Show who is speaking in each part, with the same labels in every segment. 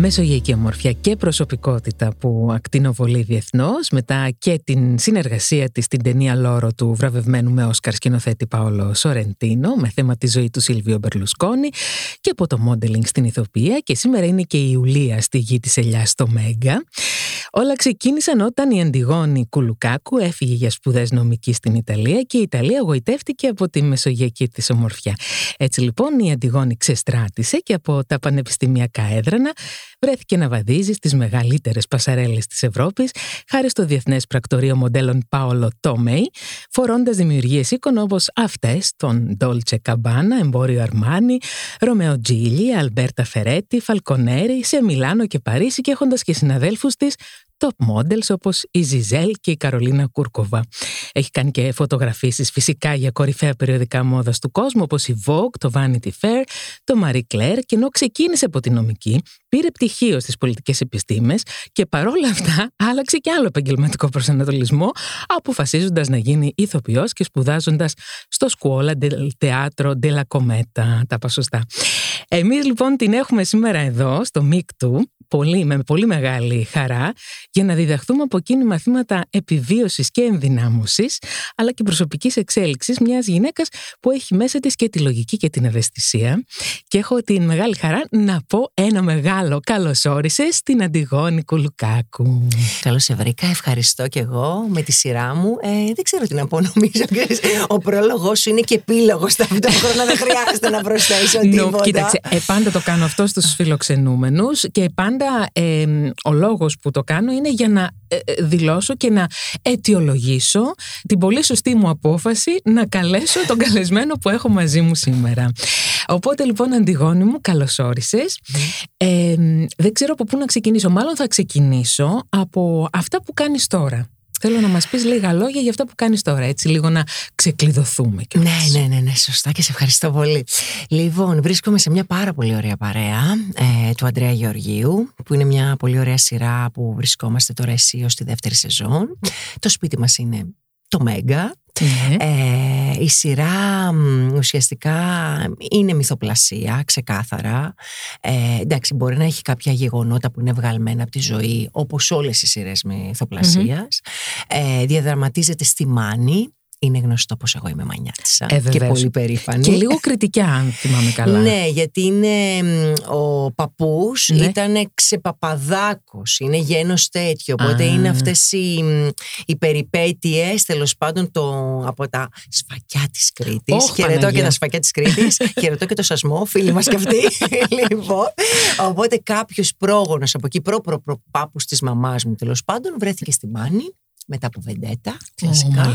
Speaker 1: μεσογειακή ομορφιά και προσωπικότητα που ακτινοβολεί διεθνώς, μετά και την συνεργασία της στην ταινία Λόρο του βραβευμένου με Όσκαρ σκηνοθέτη Παόλο Σορεντίνο με θέμα τη ζωή του Σίλβιο Μπερλουσκόνη και από το μόντελινγκ στην Ιθοπία και σήμερα είναι και η Ιουλία στη γη της Ελιάς στο Μέγκα. Όλα ξεκίνησαν όταν η Αντιγόνη Κουλουκάκου έφυγε για σπουδές νομικής στην Ιταλία και η Ιταλία γοητεύτηκε από τη μεσογειακή της ομορφιά. Έτσι λοιπόν η Αντιγόνη ξεστράτησε και από τα πανεπιστημιακά έδρανα βρέθηκε να βαδίζει στις μεγαλύτερες πασαρέλες της Ευρώπης χάρη στο Διεθνές Πρακτορείο Μοντέλων Πάολο Τόμεϊ, φορώντας δημιουργίες οίκων όπως αυτές των Dolce Cabana, Εμπόριο Αρμάνι, Romeo Gigli, Alberta Ferretti, Falconeri, σε Μιλάνο και Παρίσι και έχοντας και συναδέλφους τις top models όπως η Ζιζέλ και η Καρολίνα Κούρκοβα. Έχει κάνει και φωτογραφίσεις φυσικά για κορυφαία περιοδικά μόδας του κόσμου όπως η Vogue, το Vanity Fair, το Marie Claire και ενώ ξεκίνησε από τη νομική, πήρε πτυχίο στις πολιτικές επιστήμες και παρόλα αυτά άλλαξε και άλλο επαγγελματικό προσανατολισμό αποφασίζοντας να γίνει ηθοποιός και σπουδάζοντας στο Scuola del Teatro della Cometa, τα πασωστά. Εμείς λοιπόν την έχουμε σήμερα εδώ στο ΜΙΚΤΟΥ πολύ, με πολύ μεγάλη χαρά για να διδαχθούμε από εκείνη μαθήματα επιβίωσης και ενδυνάμωσης αλλά και προσωπικής εξέλιξης μιας γυναίκας που έχει μέσα της και τη λογική και την ευαισθησία και έχω την μεγάλη χαρά να πω ένα μεγάλο καλώς όρισες στην Αντιγόνη Κουλουκάκου.
Speaker 2: Καλώς σε βρήκα, ευχαριστώ και εγώ με τη σειρά μου. Ε, δεν ξέρω τι να πω νομίζω. Ο πρόλογος σου είναι και επίλογος ταυτόχρονα, δεν χρειάζεται να προσθέσω τίποτα.
Speaker 1: Κοίταξε, ε, πάντα το κάνω αυτό στους φιλοξενούμενους και πάντα ε, ο λόγος που το κάνω είναι για να ε, ε, δηλώσω και να αιτιολογήσω την πολύ σωστή μου απόφαση να καλέσω τον καλεσμένο που έχω μαζί μου σήμερα. Οπότε λοιπόν Αντιγόνη μου καλώς όρισες. Ε, δεν ξέρω από πού να ξεκινήσω. Μάλλον θα ξεκινήσω από αυτά που κάνεις τώρα. Θέλω να μας πεις λίγα λόγια για αυτά που κάνεις τώρα, έτσι λίγο να ξεκλειδωθούμε.
Speaker 2: Ναι, ναι, ναι, ναι, σωστά και σε ευχαριστώ πολύ. Λοιπόν, βρίσκομαι σε μια πάρα πολύ ωραία παρέα ε, του Αντρέα Γεωργίου, που είναι μια πολύ ωραία σειρά που βρισκόμαστε τώρα εσύ ως τη δεύτερη σεζόν. Το σπίτι μας είναι το Μέγκα, ναι. Ε, η σειρά ουσιαστικά είναι μυθοπλασία, ξεκάθαρα. Ε, εντάξει, μπορεί να έχει κάποια γεγονότα που είναι βγαλμένα από τη ζωή, όπως όλες οι σειρές μυθοπλασίας. Ε, διαδραματίζεται στη Μάνη, είναι γνωστό πως εγώ είμαι μανιάτισσα ε, και πολύ περήφανη.
Speaker 1: Και λίγο κριτικά αν θυμάμαι καλά.
Speaker 2: ναι, γιατί είναι ο παππούς ναι. ήταν ξεπαπαδάκος, είναι γένος τέτοιο, οπότε είναι αυτές οι, οι περιπέτειες τέλος πάντων το, από τα σφακιά της Κρήτης. Oh, χαιρετώ και τα σφακιά της Κρήτης, χαιρετώ και το σασμό, φίλοι μας και αυτοί. λοιπόν, οπότε κάποιος πρόγονος από εκεί, προ, προ, προ πάπους της μαμάς μου τέλος πάντων, βρέθηκε στη Μάνη μετά από βεντέτα, κλασικά.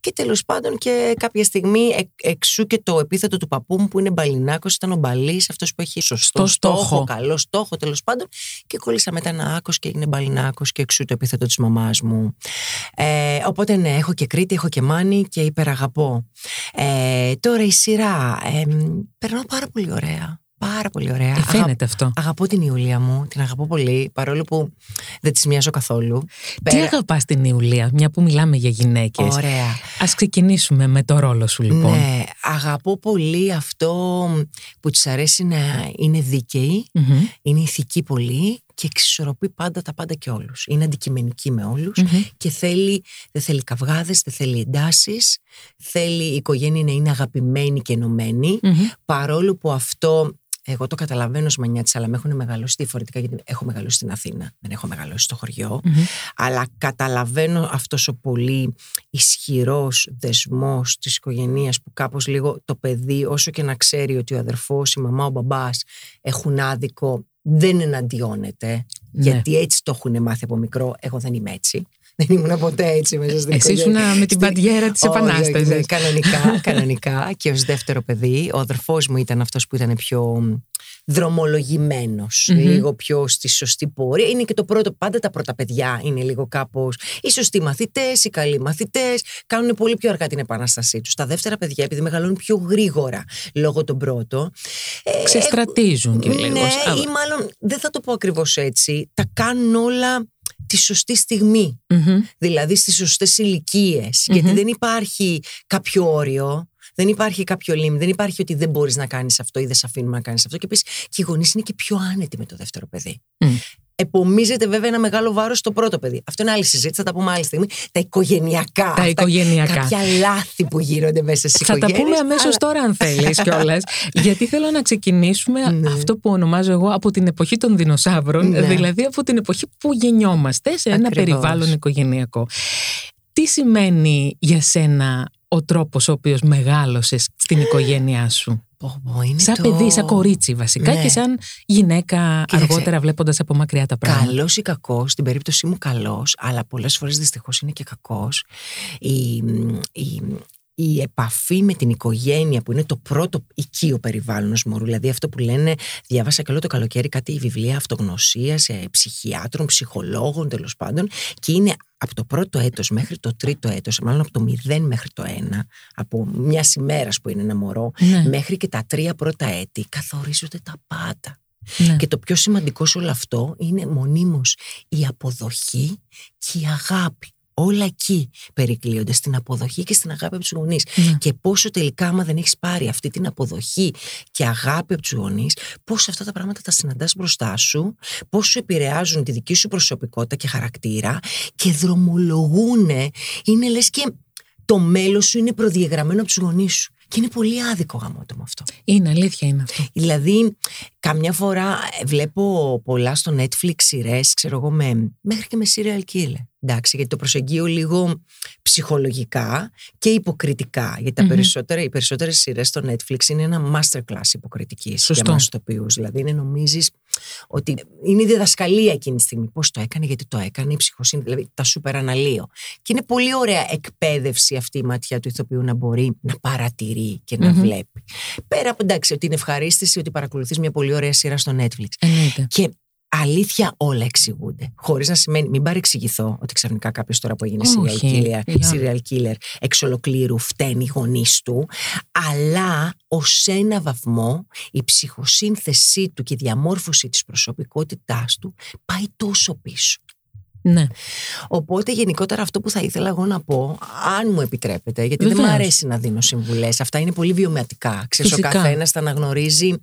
Speaker 2: Και τέλος πάντων και κάποια στιγμή εξού και το επίθετο του παππού μου που είναι μπαλινάκος, ήταν ο μπαλής, αυτός που έχει σωστό στόχο, στόχο, καλό στόχο τέλος πάντων. Και κόλλησα μετά ένα άκος και έγινε μπαλινάκος και εξού το επίθετο της μαμάς μου. Ε, οπότε ναι, έχω και Κρήτη, έχω και Μάνη και υπεραγαπώ. Ε, τώρα η σειρά. Ε, περνάω πάρα πολύ ωραία. Πάρα πολύ ωραία.
Speaker 1: Ε, φαίνεται αυτό.
Speaker 2: Αγαπώ την Ιουλία μου, την αγαπώ πολύ, παρόλο που δεν τη μοιάζω καθόλου.
Speaker 1: Τι Πέρα... αγαπάς την Ιουλία, μια που μιλάμε για γυναίκες;
Speaker 2: Ωραία.
Speaker 1: Α ξεκινήσουμε με το ρόλο σου, λοιπόν.
Speaker 2: Ναι, αγαπώ πολύ αυτό που της αρέσει να είναι είναι ηθική πολύ και εξισορροπεί πάντα τα πάντα και όλους. Είναι αντικειμενική με ολου και θέλει, δεν θέλει καυγάδες, δεν θέλει εντάσεις. Θέλει η οικογένεια να είναι αγαπημένη και ενωμένη. Παρόλο που αυτό εγώ το καταλαβαίνω ως μανιάτης, αλλά με έχουν μεγαλώσει διαφορετικά γιατί έχω μεγαλώσει στην Αθήνα, δεν έχω μεγαλώσει στο χωριο Αλλά καταλαβαίνω αυτός ο πολύ ισχυρός δεσμός της οικογένειας που κάπως λίγο το παιδί, όσο και να ξέρει ότι ο αδερφός, η μαμά, ο μπαμπάς έχουν άδικο, δεν εναντιώνεται. Ναι. Γιατί έτσι το έχουν μάθει από μικρό. Εγώ δεν είμαι έτσι. Δεν ήμουν ποτέ έτσι μέσα στην
Speaker 1: Εσύ ήσουν με την παντιέρα της Επανάστασης.
Speaker 2: Κανονικά, κανονικά. Και ως δεύτερο παιδί, ο αδερφός μου ήταν αυτός που ήταν πιο δρομολογημένος, λίγο πιο στη σωστή πορεία. Είναι και το πρώτο, πάντα τα πρώτα παιδιά είναι λίγο κάπως οι σωστοί μαθητές, οι καλοί μαθητές, κάνουν πολύ πιο αργά την επανάστασή τους. Τα δεύτερα παιδιά, επειδή μεγαλώνουν πιο γρήγορα λόγω των πρώτων.
Speaker 1: Ε, Ξεστρατίζουν και λίγο.
Speaker 2: Ναι, ή μάλλον δεν θα το πω ακριβώς έτσι. Τα κάνουν όλα τη σωστή Δηλαδή στις σωστές ηλικίες. Γιατί δεν υπάρχει κάποιο όριο. Δεν υπάρχει κάποιο λίμ, δεν υπάρχει ότι δεν μπορείς να κάνεις αυτό ή δεν σε αφήνουμε να κάνεις αυτό. Και επίσης και οι γονείς είναι και πιο άνετοι με το δεύτερο παιδί. Mm. Επομίζεται βέβαια ένα μεγάλο βάρος στο πρώτο παιδί. Αυτό είναι άλλη συζήτηση, θα τα πούμε άλλη στιγμή. Τα οικογενειακά.
Speaker 1: Τα οικογενειακά.
Speaker 2: Κάποια λάθη που γίνονται μέσα στις οικογένειε.
Speaker 1: Θα τα πούμε αμέσως τώρα, αν θέλεις κιόλας. γιατί θέλω να ξεκινήσουμε ναι. αυτό που ονομάζω εγώ από την εποχή των δεινοσαύρων, ναι. δηλαδή από την εποχή που γεννιόμαστε σε ένα περιβάλλον οικογενειακό. Τι σημαίνει για σένα ο τρόπος ο οποίος μεγάλωσες στην οικογένειά σου;
Speaker 2: Είναι
Speaker 1: σαν παιδί, σαν κορίτσι βασικά ναι. και σαν γυναίκα αργότερα βλέποντας από μακριά τα πράγματα.
Speaker 2: Καλός ή κακός, στην περίπτωση μου καλός, αλλά πολλές φορές δυστυχώς είναι και κακός. Η, η, η επαφή με την οικογένεια που είναι το πρώτο οικείο περιβάλλον μωρού, δηλαδή αυτό που λένε, διάβασα καλό το καλοκαίρι κάτι βιβλία αυτογνωσίας, ε, ψυχιάτρων, ψυχολόγων τέλος πάντων, και είναι από το πρώτο έτος μέχρι το τρίτο έτος, μάλλον από το μηδέν μέχρι το ένα, από μιας ημέρας που είναι ένα μωρό, ναι. μέχρι και τα τρία πρώτα έτη, καθορίζονται τα πάντα. Ναι. Και το πιο σημαντικό σε όλο αυτό είναι μονίμως η αποδοχή και η αγάπη όλα εκεί περικλείονται, στην αποδοχή και στην αγάπη από τους γονείς. Ναι. Και πόσο τελικά, άμα δεν έχεις πάρει αυτή την αποδοχή και αγάπη από τους γονείς, πόσο αυτά τα πράγματα τα συναντάς μπροστά σου, πόσο επηρεάζουν τη δική σου προσωπικότητα και χαρακτήρα και δρομολογούν, είναι λες και το μέλλον σου είναι προδιαγραμμένο από τους γονείς σου. Και είναι πολύ άδικο γαμότο με αυτό.
Speaker 1: Είναι αλήθεια είναι αυτό.
Speaker 2: Δηλαδή, καμιά φορά βλέπω πολλά στο Netflix σειρές, ξέρω εγώ, με, μέχρι και με serial killer. Εντάξει, γιατί το προσεγγίζω λίγο ψυχολογικά και υποκριτικά. Γιατί τα περισσότερα, οι περισσότερες σειρές στο Netflix είναι ένα masterclass υποκριτικής για εμά τοπίου. Δηλαδή, είναι νομίζεις ότι είναι η διδασκαλία εκείνη τη στιγμή. Πώς το έκανε, γιατί το έκανε, η ψυχοσύνη, δηλαδή τα σούπερ αναλύω. Και είναι πολύ ωραία εκπαίδευση αυτή η ματιά του ηθοποιού να μπορεί να παρατηρεί και να βλέπει. Πέρα από εντάξει, ότι είναι ευχαρίστηση ότι παρακολουθείς μια πολύ ωραία σειρά στο Netflix. Και αλήθεια όλα εξηγούνται. Χωρίς να σημαίνει, μην παρεξηγηθώ ότι ξαφνικά κάποιος τώρα που έγινε serial killer, serial killer εξ ολοκλήρου φταίνει οι γονεί του, αλλά ως ένα βαθμό η ψυχοσύνθεσή του και η διαμόρφωση της προσωπικότητάς του πάει τόσο πίσω.
Speaker 1: Ναι.
Speaker 2: Οπότε γενικότερα αυτό που θα ήθελα εγώ να πω, αν μου επιτρέπετε, γιατί δεν μου αρέσει να δίνω συμβουλές, αυτά είναι πολύ βιωματικά. Ξέρεις, ο καθένας τα αναγνωρίζει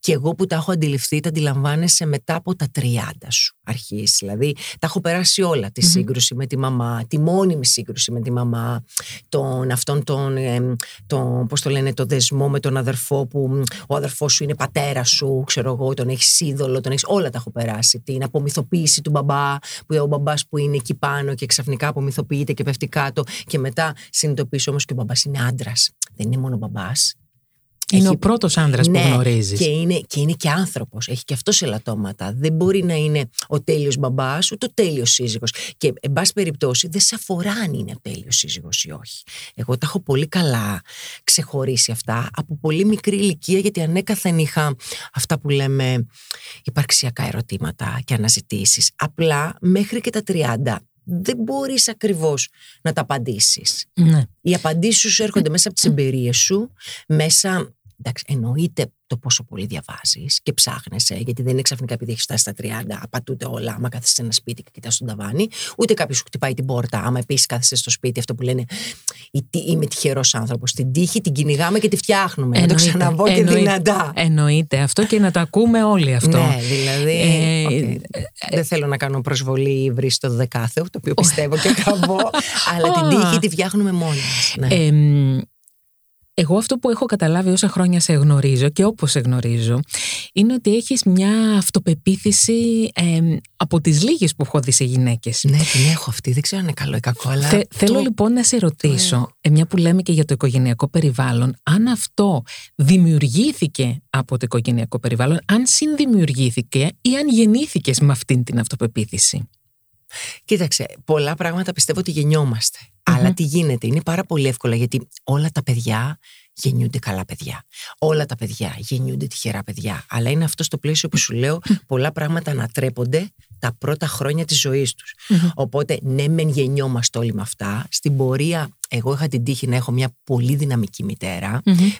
Speaker 2: και εγώ που τα έχω αντιληφθεί, τα αντιλαμβάνεσαι μετά από τα 30 σου αρχής. Δηλαδή, τα έχω περάσει όλα. Τη σύγκρουση με τη μαμά, τη μόνιμη σύγκρουση με τη μαμά, τον, αυτόν τον, ε, τον πώς το λένε, το δεσμό με τον αδερφό που ο αδερφός σου είναι πατέρα σου, ξέρω εγώ, τον έχεις είδωλο, τον έχεις, όλα τα έχω περάσει. Την απομυθοποίηση του μπαμπά, που ο μπαμπάς που είναι εκεί πάνω και ξαφνικά απομυθοποιείται και πέφτει κάτω και μετά συνειδητοποιήσει όμως και ο μπαμπάς είναι άντρας. Δεν είναι μόνο μπαμπάς.
Speaker 1: Είναι ο πρώτος άντρα
Speaker 2: ναι,
Speaker 1: που γνωρίζεις.
Speaker 2: Και είναι, και είναι και άνθρωπος. Έχει και αυτό ελαττώματα. Δεν μπορεί να είναι ο τέλειος μπαμπάς ούτε ο τέλειος σύζυγος. Και, εν πάση περιπτώσει, δεν σε αφορά αν είναι ο τέλειος σύζυγος ή όχι. Εγώ τα έχω πολύ καλά ξεχωρίσει αυτά από πολύ μικρή ηλικία, γιατί ανέκαθεν είχα αυτά που λέμε υπαρξιακά ερωτήματα και αναζητήσεις. Απλά μέχρι και τα 30 δεν μπορείς ακριβώς να τα απαντήσεις.
Speaker 1: Ναι.
Speaker 2: Οι απαντήσεις σου έρχονται μέσα από τις εμπειρίες σου, μέσα εντάξει, εννοείται το πόσο πολύ διαβάζεις και ψάχνεσαι, γιατί δεν είναι ξαφνικά επειδή έχεις φτάσει στα 30, απατούνται όλα. Άμα κάθεσαι σε ένα σπίτι και κοιτάς τον ταβάνι, ούτε κάποιος σου χτυπάει την πόρτα. Άμα επίσης κάθεσαι στο σπίτι, αυτό που λένε Είμαι τυχερός άνθρωπος. Την τύχη την κυνηγάμε και τη φτιάχνουμε. Εννοείται, να το ξαναβώ και εννοείται, δυνατά.
Speaker 1: Εννοείται αυτό και να το ακούμε όλοι αυτό.
Speaker 2: Ναι, δηλαδή. Ε, okay. ε, δεν θέλω να κάνω προσβολή ή βρει στο δεκάθεο, το οποίο πιστεύω και αγαπώ, αλλά την τύχη τη φτιάχνουμε μόνοι μας. Ναι.
Speaker 1: Ε, εγώ αυτό που έχω καταλάβει όσα χρόνια σε γνωρίζω και όπως σε γνωρίζω είναι ότι έχεις μια αυτοπεποίθηση από τις λίγες που έχω δει σε γυναίκες.
Speaker 2: Ναι, την έχω αυτή, δεν ξέρω αν είναι καλό ή κακό, αλλά...
Speaker 1: Θέλω λοιπόν να σε ρωτήσω, ε, μια που λέμε και για το οικογενειακό περιβάλλον, αν αυτό δημιουργήθηκε από το οικογενειακό περιβάλλον, αν συνδημιουργήθηκε ή αν γεννήθηκες με αυτήν την αυτοπεποίθηση.
Speaker 2: Κοίταξε, πολλά πράγματα πιστεύω ότι γεννιόμαστε. Αλλά τι γίνεται, είναι πάρα πολύ εύκολα γιατί όλα τα παιδιά γεννιούνται καλά παιδιά. Όλα τα παιδιά γεννιούνται τυχερά παιδιά. Αλλά είναι αυτό στο πλαίσιο που σου λέω, πολλά πράγματα ανατρέπονται τα πρώτα χρόνια της ζωής τους. Οπότε, ναι, μεν γεννιόμαστε όλοι με αυτά. Στην πορεία, εγώ είχα την τύχη να έχω μια πολύ δυναμική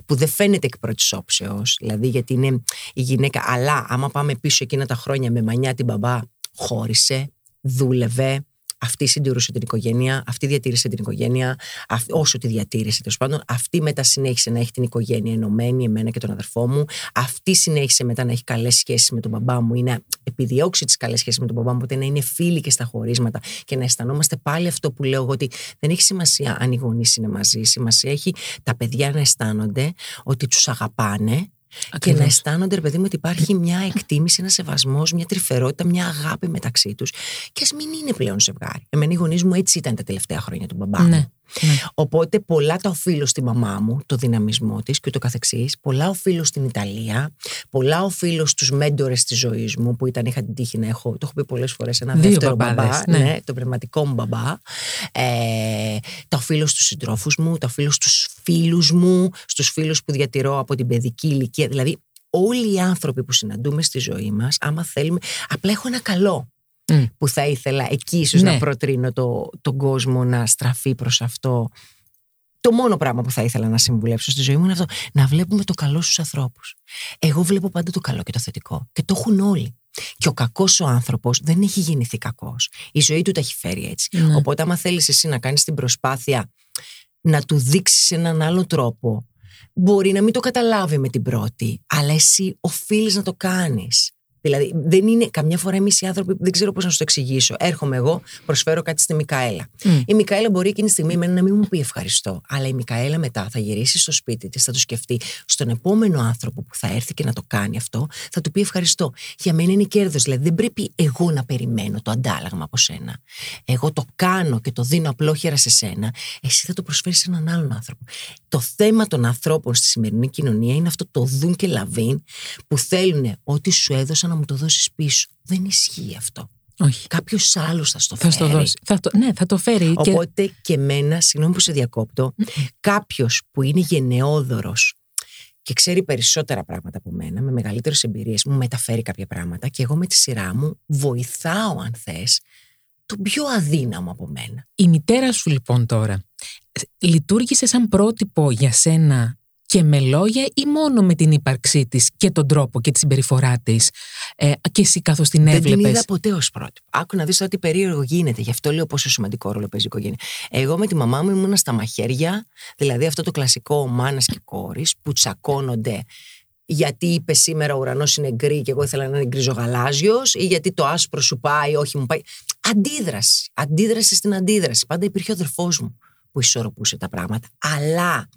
Speaker 2: που δεν φαίνεται εκ πρώτης όψεως. Δηλαδή, γιατί είναι η γυναίκα. Αλλά, άμα πάμε πίσω εκείνα τα χρόνια με μανιά την μπαμπά, χώρισε, δούλευε, αυτή συντηρούσε την οικογένεια, αυτή διατήρησε την οικογένεια, όσο τη διατήρησε τέλος πάντων. Αυτή μετά συνέχισε να έχει την οικογένεια ενωμένη, εμένα και τον αδερφό μου. Αυτή συνέχισε μετά να έχει καλές σχέσεις με τον μπαμπά μου ή να επιδιώξει τις καλές σχέσεις με τον μπαμπά μου, οπότε να είναι φίλοι και στα χωρίσματα και να αισθανόμαστε πάλι αυτό που λέω εγώ ότι δεν έχει σημασία αν οι γονείς είναι μαζί. Σημασία έχει τα παιδιά να αισθάνονται ότι τους αγαπάνε και να αισθάνονται, ρε παιδί μου, ότι υπάρχει μια εκτίμηση, ένα σεβασμός, μια τρυφερότητα, μια αγάπη μεταξύ τους. Και ας μην είναι πλέον ζευγάρι. Εμένα οι γονείς μου έτσι ήταν τα τελευταία χρόνια του μπαμπά ναι. Μου. Ναι. Οπότε πολλά τα οφείλω στη μαμά μου, το δυναμισμό της και ούτω καθεξής. Πολλά οφείλω στην Ιταλία. Πολλά οφείλω στους μέντορες της ζωής μου που ήταν, είχα την τύχη να έχω. Το έχω πει πολλές φορές ένα Δύο δεύτερο μπαμπά. Ναι. ναι. τον πνευματικό μου μπαμπά. Ε, τα οφείλω στους συντρόφους μου, τα οφείλω στους φίλους μου, στους φίλους που διατηρώ από την παιδική ηλικία. Δηλαδή, όλοι οι άνθρωποι που συναντούμε στη ζωή μας, άμα θέλουμε. Απλά έχω ένα καλό που θα ήθελα εκεί ίσως να ναι. προτρίνω το, τον κόσμο να στραφεί προς αυτό. Το μόνο πράγμα που θα ήθελα να συμβουλέψω στη ζωή μου είναι αυτό. Να βλέπουμε το καλό στους ανθρώπους. Εγώ βλέπω πάντα το καλό και το θετικό. Και το έχουν όλοι. Και ο κακός ο άνθρωπος δεν έχει γεννηθεί κακός. Η ζωή του τα έχει φέρει έτσι. Ναι. Οπότε, άμα θέλεις εσύ να κάνεις την προσπάθεια να του δείξεις έναν άλλο τρόπο, μπορεί να μην το καταλάβει με την πρώτη, αλλά εσύ οφείλεις να το κάνεις. Δηλαδή, δεν είναι καμιά φορά εμείς οι άνθρωποι, δεν ξέρω πώς να σου το εξηγήσω. Έρχομαι εγώ, προσφέρω κάτι στη Μικαέλα. Η Μικαέλα μπορεί εκείνη τη στιγμή εμένα να μην μου πει ευχαριστώ. Αλλά η Μικαέλα μετά θα γυρίσει στο σπίτι της, θα το σκεφτεί στον επόμενο άνθρωπο που θα έρθει και να το κάνει αυτό, θα του πει ευχαριστώ. Για μένα είναι κέρδος. Δηλαδή, δεν πρέπει εγώ να περιμένω το αντάλλαγμα από σένα. Εγώ το κάνω και το δίνω απλόχερα σε σένα. Εσύ θα το προσφέρεις σε έναν άλλον άνθρωπο. Το θέμα των ανθρώπων στη σημερινή κοινωνία είναι αυτό το δουν και λαβίν που θέλουν ό,τι σου έδωσαν να μου το δώσεις πίσω. Δεν ισχύει αυτό.
Speaker 1: Όχι.
Speaker 2: Κάποιος άλλος θα στο φέρει.
Speaker 1: Θα το δώσει. Θα το, ναι, θα το φέρει.
Speaker 2: Οπότε και, και μένα, συγγνώμη που σε διακόπτω, κάποιος που είναι γενναιόδωρος και ξέρει περισσότερα πράγματα από μένα, με μεγαλύτερες εμπειρίες, μου μεταφέρει κάποια πράγματα και εγώ με τη σειρά μου βοηθάω, αν θες, τον πιο αδύναμο από μένα.
Speaker 1: Η μητέρα σου λοιπόν τώρα λειτουργήσε σαν πρότυπο για σένα και με λόγια ή μόνο με την ύπαρξή της και τον τρόπο και τη συμπεριφορά της ε, και εσύ καθώς την έβλεπες.
Speaker 2: Δεν την είδα ποτέ ως πρότυπο. Άκου να δεις ότι περίεργο γίνεται. Γι' αυτό λέω πόσο σημαντικό ρόλο παίζει η οικογένεια. Εγώ με τη μαμά μου ήμουν στα μαχαίρια, δηλαδή αυτό το κλασικό μάνας και κόρης που τσακώνονται γιατί είπε σήμερα ο ουρανός είναι γκρι και εγώ ήθελα να είναι γκριζογαλάζιος, ή γιατί το άσπρο σου πάει, όχι μου πάει. Αντίδραση. Αντίδραση στην αντίδραση. Πάντα υπήρχε ο αδερφός μου που ισορροπούσε τα πράγματα. Αλλά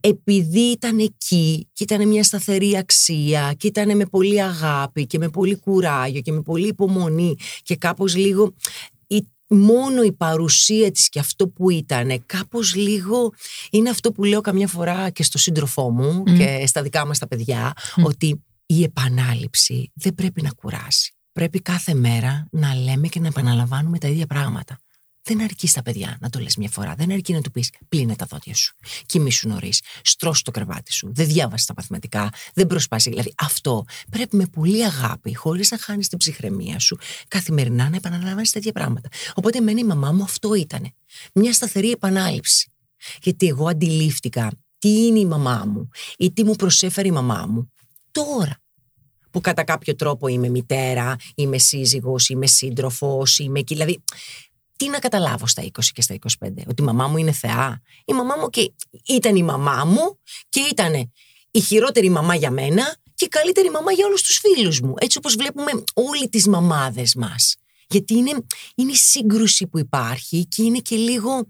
Speaker 2: επειδή ήταν εκεί και ήταν μια σταθερή αξία και ήταν με πολύ αγάπη και με πολύ κουράγιο και με πολύ υπομονή και κάπως λίγο μόνο η παρουσία της και αυτό που ήταν κάπως λίγο είναι αυτό που λέω καμιά φορά και στο σύντροφό μου και στα δικά μας τα παιδιά ότι η επανάληψη δεν πρέπει να κουράσει. Πρέπει κάθε μέρα να λέμε και να επαναλαμβάνουμε τα ίδια πράγματα. Δεν αρκείς στα παιδιά να το λες μια φορά. Δεν αρκεί να του πεις πλύνε τα δόντια σου. Κοιμήσου νωρίς. Στρώσου το κρεβάτι σου. Δεν διάβασες τα μαθηματικά. Δεν προσπάσεις. Δηλαδή αυτό πρέπει με πολύ αγάπη, χωρίς να χάνεις την ψυχραιμία σου, καθημερινά να επαναλαμβάνεις τέτοια πράγματα. Οπότε εμένα η μαμά μου αυτό ήταν. Μια σταθερή επανάληψη. Γιατί εγώ αντιλήφθηκα τι είναι η μαμά μου ή τι μου προσέφερε η μαμά μου τώρα που κατά κάποιο τρόπο είμαι μητέρα, είμαι σύζυγος, είμαι σύντροφος, είμαι Δηλαδή τι να καταλάβω στα 20 και στα 25, ότι η μαμά μου είναι θεά. Η μαμά μου και ήταν η μαμά μου και ήταν η χειρότερη μαμά για μένα και η καλύτερη μαμά για όλους τους φίλους μου. Έτσι όπως βλέπουμε όλοι τις μαμάδες μας. Γιατί είναι, είναι η σύγκρουση που υπάρχει και είναι και λίγο,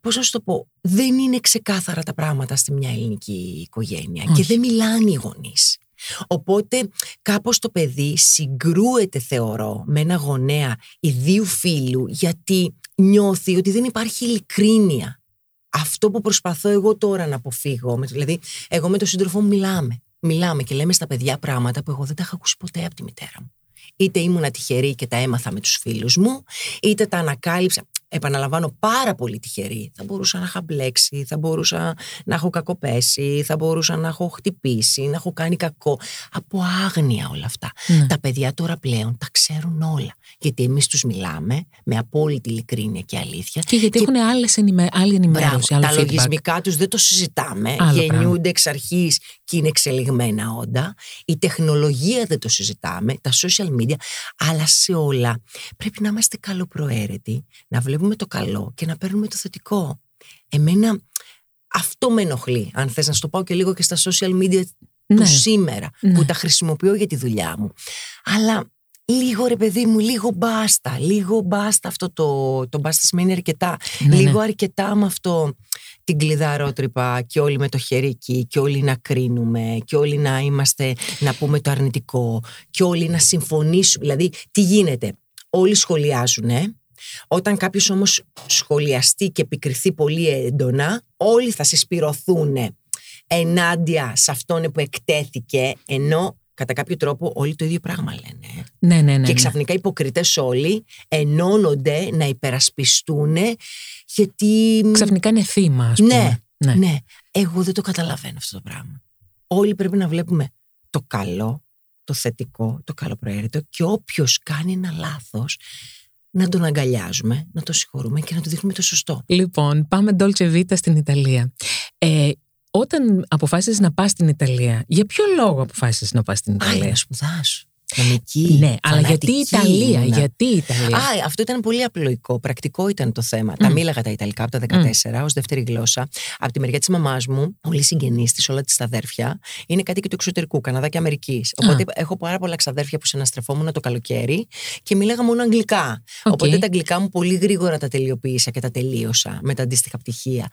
Speaker 2: πώς να σου το πω, δεν είναι ξεκάθαρα τα πράγματα στη μια ελληνική οικογένεια και δεν μιλάνε οι γονείς. Οπότε κάπως το παιδί συγκρούεται θεωρώ με ένα γονέα ιδίου φίλου γιατί νιώθει ότι δεν υπάρχει ειλικρίνεια. Αυτό που προσπαθώ εγώ τώρα να αποφύγω, δηλαδή εγώ με τον σύντροφό μου μιλάμε. Μιλάμε και λέμε στα παιδιά πράγματα που εγώ δεν τα είχα ακούσει ποτέ από τη μητέρα μου. Είτε ήμουνα τυχερή και τα έμαθα με τους φίλους μου, είτε τα ανακάλυψα επαναλαμβάνω, πάρα πολύ τυχερή. Θα μπορούσα να είχα μπλέξει, θα μπορούσα να έχω κακοπέσει, θα μπορούσα να έχω χτυπήσει, να έχω κάνει κακό. Από άγνοια όλα αυτά. Ναι. Τα παιδιά τώρα πλέον τα ξέρουν όλα. Γιατί εμείς τους μιλάμε με απόλυτη ειλικρίνεια και αλήθεια.
Speaker 1: Και γιατί και... έχουν άλλες ενημε... άλλη ενημέρωση.
Speaker 2: Μπράβο, τα feedback. λογισμικά τους δεν το συζητάμε. Άλλο γεννιούνται εξ αρχής και είναι εξελιγμένα όντα. Η τεχνολογία δεν το συζητάμε. Τα social media. Αλλά σε όλα πρέπει να είμαστε καλοπροαίρετοι, να βλέπουμε βλέπουμε το καλό και να παίρνουμε το θετικό. Εμένα αυτό με ενοχλεί, αν θες να σου το πάω και λίγο και στα social media του ναι. σήμερα, που ναι. τα χρησιμοποιώ για τη δουλειά μου. Αλλά λίγο ρε παιδί μου, λίγο μπάστα, λίγο μπάστα αυτό το, το μπάστα σημαίνει αρκετά. Ναι, λίγο αρκετά με αυτό την κλειδαρότρυπα και όλοι με το χέρι εκεί και όλοι να κρίνουμε και όλοι να είμαστε, να πούμε το αρνητικό και όλοι να συμφωνήσουμε. Δηλαδή, τι γίνεται. Όλοι σχολιάζουν, όταν κάποιος όμως σχολιαστεί και επικριθεί πολύ έντονα, όλοι θα συσπηρωθούν ενάντια σε αυτόν που εκτέθηκε, ενώ κατά κάποιο τρόπο όλοι το ίδιο πράγμα λένε.
Speaker 1: Ναι, ναι, ναι.
Speaker 2: Και
Speaker 1: ναι.
Speaker 2: ξαφνικά οι υποκριτές όλοι ενώνονται να υπερασπιστούν γιατί.
Speaker 1: Ξαφνικά είναι θύμα, ας πούμε.
Speaker 2: Ναι, ναι, ναι. Εγώ δεν το καταλαβαίνω αυτό το πράγμα. Όλοι πρέπει να βλέπουμε το καλό, το θετικό, το καλοπροαίρετο και όποιος κάνει ένα λάθος να τον αγκαλιάζουμε, να τον συγχωρούμε και να του δείχνουμε το σωστό.
Speaker 1: Λοιπόν, πάμε Dolce Vita στην Ιταλία. Ε, όταν αποφάσισες να πας στην Ιταλία, για ποιο λόγο αποφάσισες να πας στην Ιταλία;
Speaker 2: Α, να σπουδάσω. Νομική,
Speaker 1: ναι, αλλά γιατί η Ιταλία, γιατί η Ιταλία;
Speaker 2: Α, αυτό ήταν πολύ απλοϊκό. Πρακτικό ήταν το θέμα. Mm. Τα μίλαγα τα Ιταλικά από τα 14 mm. ως δεύτερη γλώσσα. Από τη μεριά της μαμάς μου, όλοι οι συγγενείς της, όλα της τα αδέρφια, είναι κάτι και του εξωτερικού, Καναδά και Αμερικής. Οπότε έχω πάρα πολλά ξαδέρφια που συναστρεφόμουν το καλοκαίρι και μίλαγα μόνο αγγλικά. Okay. Οπότε τα αγγλικά μου πολύ γρήγορα τα τελειοποίησα και τα τελείωσα με τα αντίστοιχα πτυχία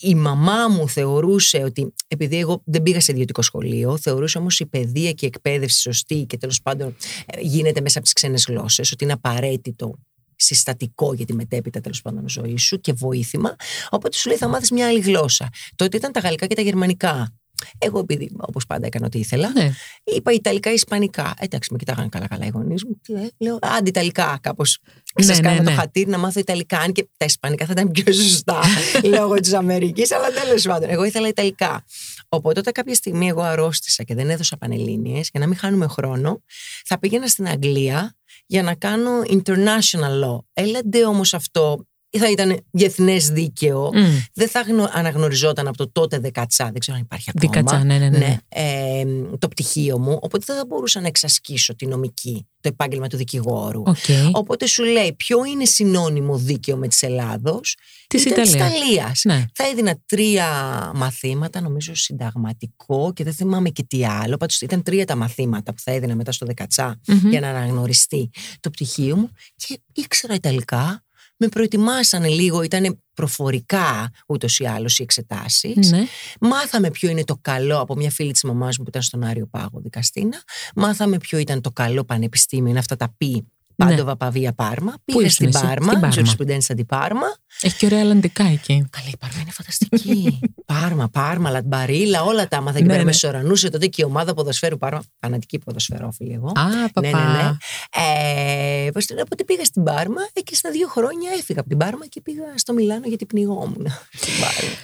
Speaker 2: η μαμά μου θεωρούσε ότι, επειδή εγώ δεν πήγα σε ιδιωτικό σχολείο, θεωρούσε όμως η παιδεία και η εκπαίδευση σωστή και τέλος πάντων ε, γίνεται μέσα από τις ξένες γλώσσες, ότι είναι απαραίτητο συστατικό για τη μετέπειτα τέλος πάντων ζωή σου και βοήθημα. Οπότε σου λέει θα μάθεις μια άλλη γλώσσα. Τότε ήταν τα γαλλικά και τα γερμανικά. Εγώ, επειδή όπως πάντα έκανα ό,τι ήθελα, ναι. είπα Ιταλικά, Ισπανικά. Εντάξει, με κοιτάγανε καλά-καλά οι γονείς μου. Τι λέω, άντι Ιταλικά, κάπως. Ναι, Σας ναι, το ναι. χατήρι να μάθω Ιταλικά. Αν και τα Ισπανικά θα ήταν πιο σωστά λόγω της Αμερικής, αλλά τέλος πάντων. Εγώ ήθελα Ιταλικά. Οπότε όταν κάποια στιγμή εγώ αρρώστησα και δεν έδωσα πανελίνε, για να μην χάνουμε χρόνο, θα πήγαινα στην Αγγλία για να κάνω international law. Έλαντε όμως αυτό θα ήταν διεθνές δίκαιο. Δεν θα αναγνωριζόταν από το τότε δεκατσά. Δεν ξέρω αν υπάρχει ακόμα.
Speaker 1: Δεκατσά, ναι, ναι, ναι. ναι.
Speaker 2: Ε, το πτυχίο μου. Οπότε δεν θα μπορούσα να εξασκήσω τη νομική, το επάγγελμα του δικηγόρου.
Speaker 1: Okay.
Speaker 2: Οπότε σου λέει ποιο είναι συνώνυμο δίκαιο με της Ελλάδος;
Speaker 1: Της
Speaker 2: Ιταλίας. Ναι. Θα έδινα τρία μαθήματα, νομίζω συνταγματικό και δεν θυμάμαι και τι άλλο. Πάντως ήταν τρία τα μαθήματα που θα έδινα μετά στο δεκατσά για να αναγνωριστεί το πτυχίο μου. Και ήξερα Ιταλικά με προετοιμάσανε λίγο, ήταν προφορικά ούτως ή άλλως οι εξετάσεις.
Speaker 1: Ναι.
Speaker 2: Μάθαμε ποιο είναι το καλό από μια φίλη της μαμάς μου που ήταν στον Άριο Πάγο Δικαστήνα. Μάθαμε ποιο ήταν το καλό πανεπιστήμιο, είναι αυτά τα πει Πάντοβα ναι. Παβία Πάρμα. Πήγα στην Πάρμα, Τζουρισπουντένσα την Πάρμα.
Speaker 1: Έχει και ωραία Ελλανδικά εκεί.
Speaker 2: Καλά, η Πάρμα είναι φανταστική. Πάρμα, Πάρμα, Λατμπαρίλα, όλα τα άμαθα εκεί πέρα. Μεσορανούσε τότε και η ομάδα ποδοσφαίρου Πάρμα. Φανατική ποδοσφαιρόφιλη εγώ.
Speaker 1: Α, παπά. Ναι, ναι, ναι.
Speaker 2: Ε, οπότε πήγα στην Πάρμα και στα δύο χρόνια έφυγα από την Πάρμα και πήγα στο Μιλάνο γιατί πνιγόμουν στην Πάρμα.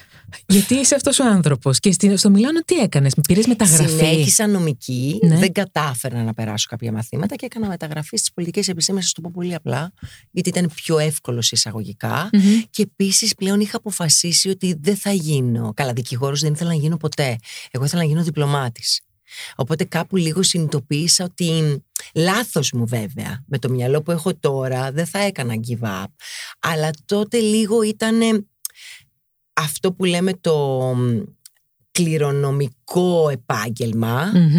Speaker 1: Γιατί είσαι αυτός ο άνθρωπος; Και στο Μιλάνο τι έκανες, πήρες μεταγραφή;
Speaker 2: Συνέχισα νομική, ναι. δεν κατάφερα να περάσω κάποια μαθήματα και έκανα μεταγραφή στις πολιτικές επιστήμες, σα το πω πολύ απλά, γιατί ήταν πιο εύκολο εισαγωγικά. Mm-hmm. Και επίσης πλέον είχα αποφασίσει ότι δεν θα γίνω. Καλά, δικηγόρος δεν ήθελα να γίνω ποτέ. Εγώ ήθελα να γίνω διπλωμάτης. Οπότε κάπου λίγο συνειδητοποίησα ότι λάθος μου βέβαια με το μυαλό που έχω τώρα δεν θα έκανα give up αλλά τότε λίγο ήταν αυτό που λέμε το κληρονομικό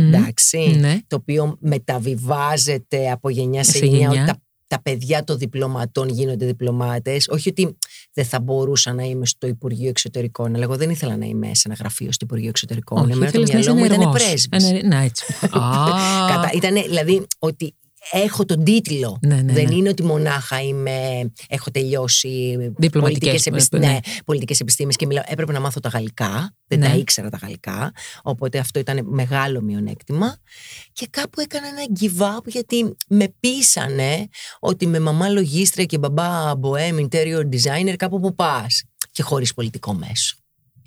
Speaker 2: εντάξει,
Speaker 1: ναι.
Speaker 2: το οποίο μεταβιβάζεται από γενιά σε, γενιά, ότι τα, τα παιδιά των διπλωματών γίνονται διπλωμάτες. Όχι ότι δεν θα μπορούσα να είμαι στο Υπουργείο Εξωτερικών, αλλά εγώ δεν ήθελα να είμαι σε ένα γραφείο στο Υπουργείο Εξωτερικών.
Speaker 1: Όχι, Εμένα το μυαλό μου ήταν πρέσβης.
Speaker 2: Να, έτσι. Ήτανε, δηλαδή, ότι έχω τον τίτλο.
Speaker 1: Ναι, ναι,
Speaker 2: Δεν
Speaker 1: ναι.
Speaker 2: είναι ότι μονάχα είμαι, έχω τελειώσει
Speaker 1: Διπλωματικές,
Speaker 2: πολιτικές, επισ...
Speaker 1: ναι.
Speaker 2: ναι, πολιτικές επιστήμες και μιλάω. Έπρεπε να μάθω τα γαλλικά. Δεν
Speaker 1: Ναι.
Speaker 2: τα ήξερα τα γαλλικά. Οπότε αυτό ήταν μεγάλο μειονέκτημα. Και κάπου έκανα ένα give up γιατί με πείσανε ότι με μαμά λογίστρια και μπαμπά bohem interior designer κάπου που πας. Και χωρίς πολιτικό μέσο.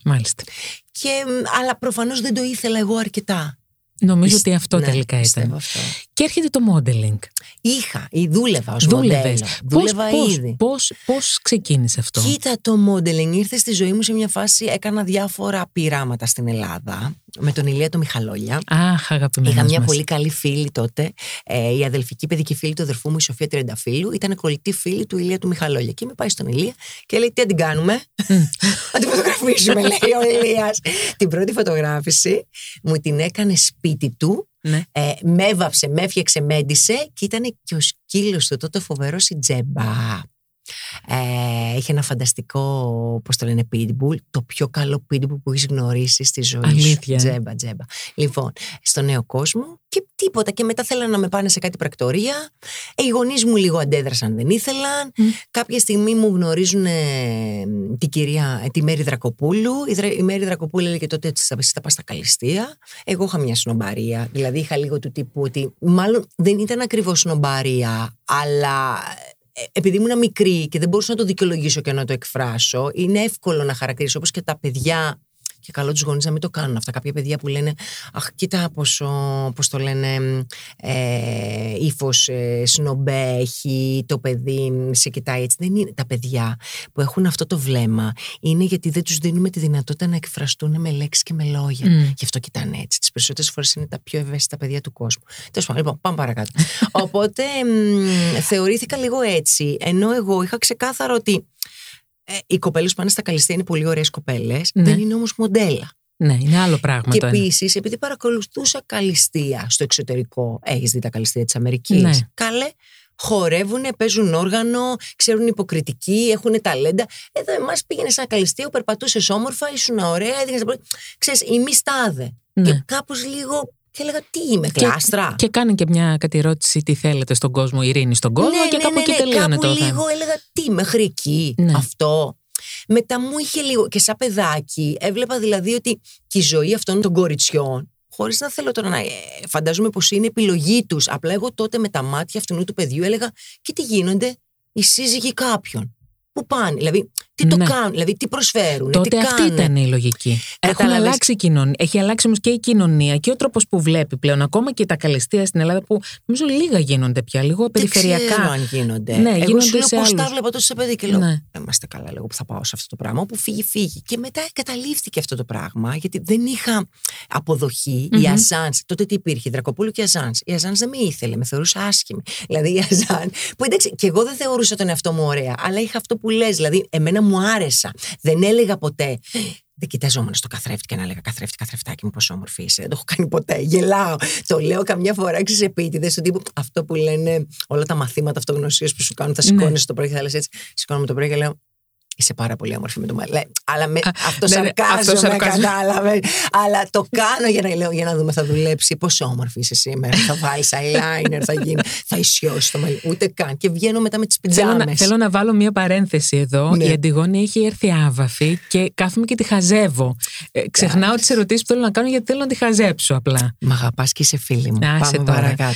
Speaker 1: Μάλιστα.
Speaker 2: Και, μ, αλλά προφανώς δεν το ήθελα εγώ αρκετά.
Speaker 1: Νομίζω
Speaker 2: Πισ-
Speaker 1: ότι αυτό
Speaker 2: ναι,
Speaker 1: τελικά
Speaker 2: πιστεύω
Speaker 1: ήταν.
Speaker 2: αυτό.
Speaker 1: Και έρχεται το modeling.
Speaker 2: Είχα ή δούλευα ως
Speaker 1: Δούλευες.
Speaker 2: μοντέλο.
Speaker 1: Πώς,
Speaker 2: Δούλευα
Speaker 1: πώς,
Speaker 2: ήδη.
Speaker 1: πώς, πώς ξεκίνησε αυτό;
Speaker 2: Κοίτα, το modeling ήρθε στη ζωή μου σε μια φάση. Έκανα διάφορα πειράματα στην Ελλάδα με τον Ηλία το Μιχαλόλια.
Speaker 1: Αχ, αγαπημένος
Speaker 2: Είχα μια
Speaker 1: μας.
Speaker 2: πολύ καλή φίλη τότε. Ε, η αδελφική παιδική φίλη του αδερφού μου, η Σοφία Τριανταφύλου, ήταν κολλητή φίλη του Ηλία του Μιχαλόλια. Και με πάει στον Ηλία και λέει: Τι να την κάνουμε; Να την φωτογραφίσουμε, λέει ο Ηλίας. την πρώτη φωτογράφηση μου την έκανε σπίτι του.
Speaker 1: Ναι.
Speaker 2: Ε, με έβαψε, με έφτιαξε, με έντυσε και ήταν και ο σκύλος του τότε φοβερό η Τζέμπα. Ε, είχε ένα φανταστικό, πώς το λένε, pitbull. Το πιο καλό pitbull που έχεις γνωρίσει στη ζωή
Speaker 1: Αλήθεια.
Speaker 2: σου. Τζέμπα, τζέμπα. Λοιπόν, στο νέο κόσμο και τίποτα. Και μετά θέλανε να με πάνε σε κάτι πρακτορία. Ε, οι γονείς μου λίγο αντέδρασαν, δεν ήθελαν.
Speaker 1: Μμ.
Speaker 2: Κάποια στιγμή μου γνωρίζουν ε, την κυρία, ε, τη Μέρη Δρακοπούλου. Η, Δρα- η Μέρη Δρακοπούλου έλεγε τότε ότι θα, θα πας στα καλυστία. Εγώ είχα μια σνομπαρία. Δηλαδή είχα λίγο του τύπου ότι. Μάλλον δεν ήταν ακριβώς σνομπαρία, αλλά ε, επειδή ήμουν μικρή και δεν μπορούσα να το δικαιολογήσω και να το εκφράσω, είναι εύκολο να χαρακτηρίσω όπως και τα παιδιά. Και καλό τους γονείς να μην το κάνουν αυτά. Κάποια παιδιά που λένε Αχ, κοίτα πόσο, πώς το λένε, ε, ύφος ε, σνομπέ έχει το παιδί, μ, σε κοιτάει έτσι. Δεν είναι τα παιδιά που έχουν αυτό το βλέμμα. Είναι γιατί δεν τους δίνουμε τη δυνατότητα να εκφραστούν με λέξεις και με λόγια.
Speaker 1: Μμ.
Speaker 2: Γι' αυτό κοιτάνε έτσι. Τις περισσότερες φορές είναι τα πιο ευαίσθητα παιδιά του κόσμου. Τέλος πάντων, λοιπόν, πάμε παρακάτω. Οπότε μ, θεωρήθηκα λίγο έτσι. Ενώ εγώ είχα ξεκάθαρο ότι ε, οι κοπέλες που πάνε στα καλυστία είναι πολύ ωραίες κοπέλες.
Speaker 1: Ναι.
Speaker 2: Δεν είναι όμως μοντέλα.
Speaker 1: Ναι, είναι άλλο πράγμα
Speaker 2: Και
Speaker 1: το ένα.
Speaker 2: επίσης, επειδή παρακολουθούσα καλυστία στο εξωτερικό, έχεις δει τα καλυστία της Αμερικής;
Speaker 1: Ναι.
Speaker 2: Καλέ, χορεύουν, παίζουν όργανο, ξέρουν υποκριτική, έχουν ταλέντα. Εδώ εμάς πήγαινε σε ένα καλυστείο, περπατούσες όμορφα, ήσουν ωραία, έδειχνε. Ξέρεις, η μη στάδε.
Speaker 1: Ναι.
Speaker 2: Και κάπως λίγο. Και έλεγα, τι είμαι,
Speaker 1: Και-
Speaker 2: κλάστρα.
Speaker 1: Και κάνει και μια κάτι ερώτηση τι θέλετε στον κόσμο, ειρήνη στον κόσμο
Speaker 2: Ναι,
Speaker 1: και
Speaker 2: ναι,
Speaker 1: κάπου
Speaker 2: ναι,
Speaker 1: εκεί
Speaker 2: ναι,
Speaker 1: τελείωνε
Speaker 2: κάπου
Speaker 1: το
Speaker 2: λίγο
Speaker 1: θέμα.
Speaker 2: έλεγα, τι, μέχρι εκεί,
Speaker 1: Ναι.
Speaker 2: αυτό. Μετά μου είχε λίγο, και σαν παιδάκι, έβλεπα δηλαδή ότι και η ζωή αυτών των κοριτσιών, χωρίς να θέλω τώρα να ε, φαντάζομαι πως είναι επιλογή τους. Απλά εγώ τότε με τα μάτια αυτού του παιδιού έλεγα, και τι γίνονται οι σύζυγοι κάποιων. Πού πάνε, δηλαδή, τι το
Speaker 1: Ναι.
Speaker 2: κάνουν, δηλαδή, τι προσφέρουν, τι
Speaker 1: Τότε αυτή
Speaker 2: κάνουν.
Speaker 1: ήταν η λογική. Έχουν
Speaker 2: Κατάλαβες;
Speaker 1: αλλάξει η κοινωνία. Έχει αλλάξει όμως και η κοινωνία και ο τρόπος που βλέπει πλέον. Ακόμα και τα καλεστία στην Ελλάδα που νομίζω λίγα γίνονται πια, λίγο
Speaker 2: Δεν
Speaker 1: περιφερειακά.
Speaker 2: ξέρω αν γίνονται.
Speaker 1: Ναι,
Speaker 2: Εγώ
Speaker 1: γίνονται
Speaker 2: σου λέω
Speaker 1: σε
Speaker 2: πώς τα
Speaker 1: άλλους.
Speaker 2: βλέπω τόσο σε παιδί και λέω.
Speaker 1: Ναι.
Speaker 2: «Ε, Είμαστε καλά, λέγω που θα πάω σε αυτό το πράγμα. Όπου φύγει, φύγει. Και μετά καταλήφθηκε αυτό το πράγμα, γιατί δεν είχα αποδοχή. Η
Speaker 1: Μμμ.
Speaker 2: Αζάν, τότε τι υπήρχε, η Δρακοπούλου και η Αζάν. Η Αζάν δεν με ήθελε, με θεωρούσε άσχημη. Δηλαδή η Αζάν, που εντάξει, και εγώ δεν θεωρούσα τον εαυτό μου ωραία, αλλά είχα αυτό που λες. Δηλαδή, εμένα μου άρεσα. Δεν έλεγα ποτέ. Δεν κοιτάζόμουν στο καθρέφτη και να έλεγα καθρέφτη, καθρεφτάκι μου, πόσο όμορφη είσαι. Δεν το έχω κάνει ποτέ. Γελάω. Το λέω καμιά φορά ξέρει επίτηδες του τύπου αυτό που λένε όλα τα μαθήματα αυτογνωσίας που σου κάνουν. Θα
Speaker 1: Ναι.
Speaker 2: σηκώνεις το πρωί και θα λες έτσι. Σηκώνομαι το πρωί και λέω. Είσαι πάρα πολύ όμορφη με το μαλλί. Λέει, Αλλά με,
Speaker 1: Α,
Speaker 2: αυτό
Speaker 1: ναι, ναι, αυτό
Speaker 2: σαρκάζομαι,
Speaker 1: σαρκάζομαι.
Speaker 2: κατάλαβε. Αλλά το κάνω για να, λέω, για να δούμε, θα δουλέψει. Πόσο όμορφη είσαι σήμερα. θα βάλεις eyeliner, θα γίνει. θα ισιώσει το μαλλί. Ούτε καν. Και βγαίνω μετά με τις
Speaker 1: Θέλω
Speaker 2: πιτζάμες.
Speaker 1: να, θέλω να βάλω μία παρένθεση εδώ.
Speaker 2: Ναι.
Speaker 1: Η Αντιγόνη έχει έρθει άβαφη και κάθομαι και τη χαζεύω. Ε, ξεχνάω τις ερωτήσεις που θέλω να κάνω γιατί θέλω να τη χαζέψω απλά.
Speaker 2: Μ' αγαπάς και είσαι φίλη μου.
Speaker 1: Να, είσαι
Speaker 2: Πάμε
Speaker 1: τώρα.
Speaker 2: παρακάτω.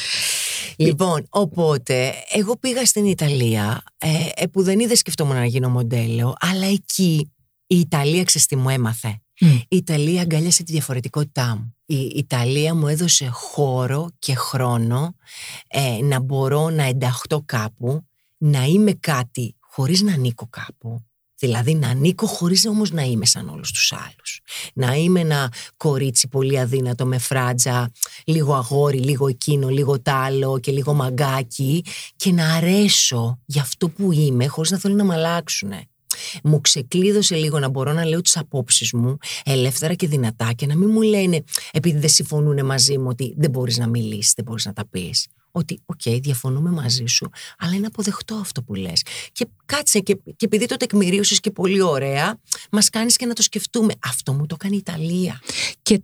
Speaker 2: Λοιπόν, οπότε, εγώ πήγα στην Ιταλία, ε, ε, που δεν είδε σκεφτόμουν να γίνω μοντέλο, αλλά εκεί η Ιταλία ξέρεις τι μου έμαθε; Η Ιταλία αγκάλιασε τη διαφορετικότητά μου. Η Ιταλία μου έδωσε χώρο και χρόνο ε, να μπορώ να ενταχτώ κάπου, να είμαι κάτι χωρίς να ανήκω κάπου. Δηλαδή να ανήκω χωρίς όμως να είμαι σαν όλους τους άλλους. Να είμαι ένα κορίτσι πολύ αδύνατο με φράτζα, λίγο αγόρι, λίγο εκείνο, λίγο τ' άλλο και λίγο μαγκάκι και να αρέσω για αυτό που είμαι χωρίς να θέλω να με αλλάξουνε. Μου ξεκλείδωσε λίγο να μπορώ να λέω τις απόψεις μου ελεύθερα και δυνατά και να μην μου λένε επειδή δεν συμφωνούν μαζί μου ότι δεν μπορείς να μιλήσεις, δεν μπορείς να τα πεις. Ότι, οκ, διαφωνούμε μαζί σου, αλλά είναι αποδεκτό αυτό που λες. Και κάτσε, και, και επειδή το τεκμηρίωσες και πολύ ωραία, μας κάνεις και να το σκεφτούμε. Αυτό μου το κάνει η Ιταλία.
Speaker 1: Και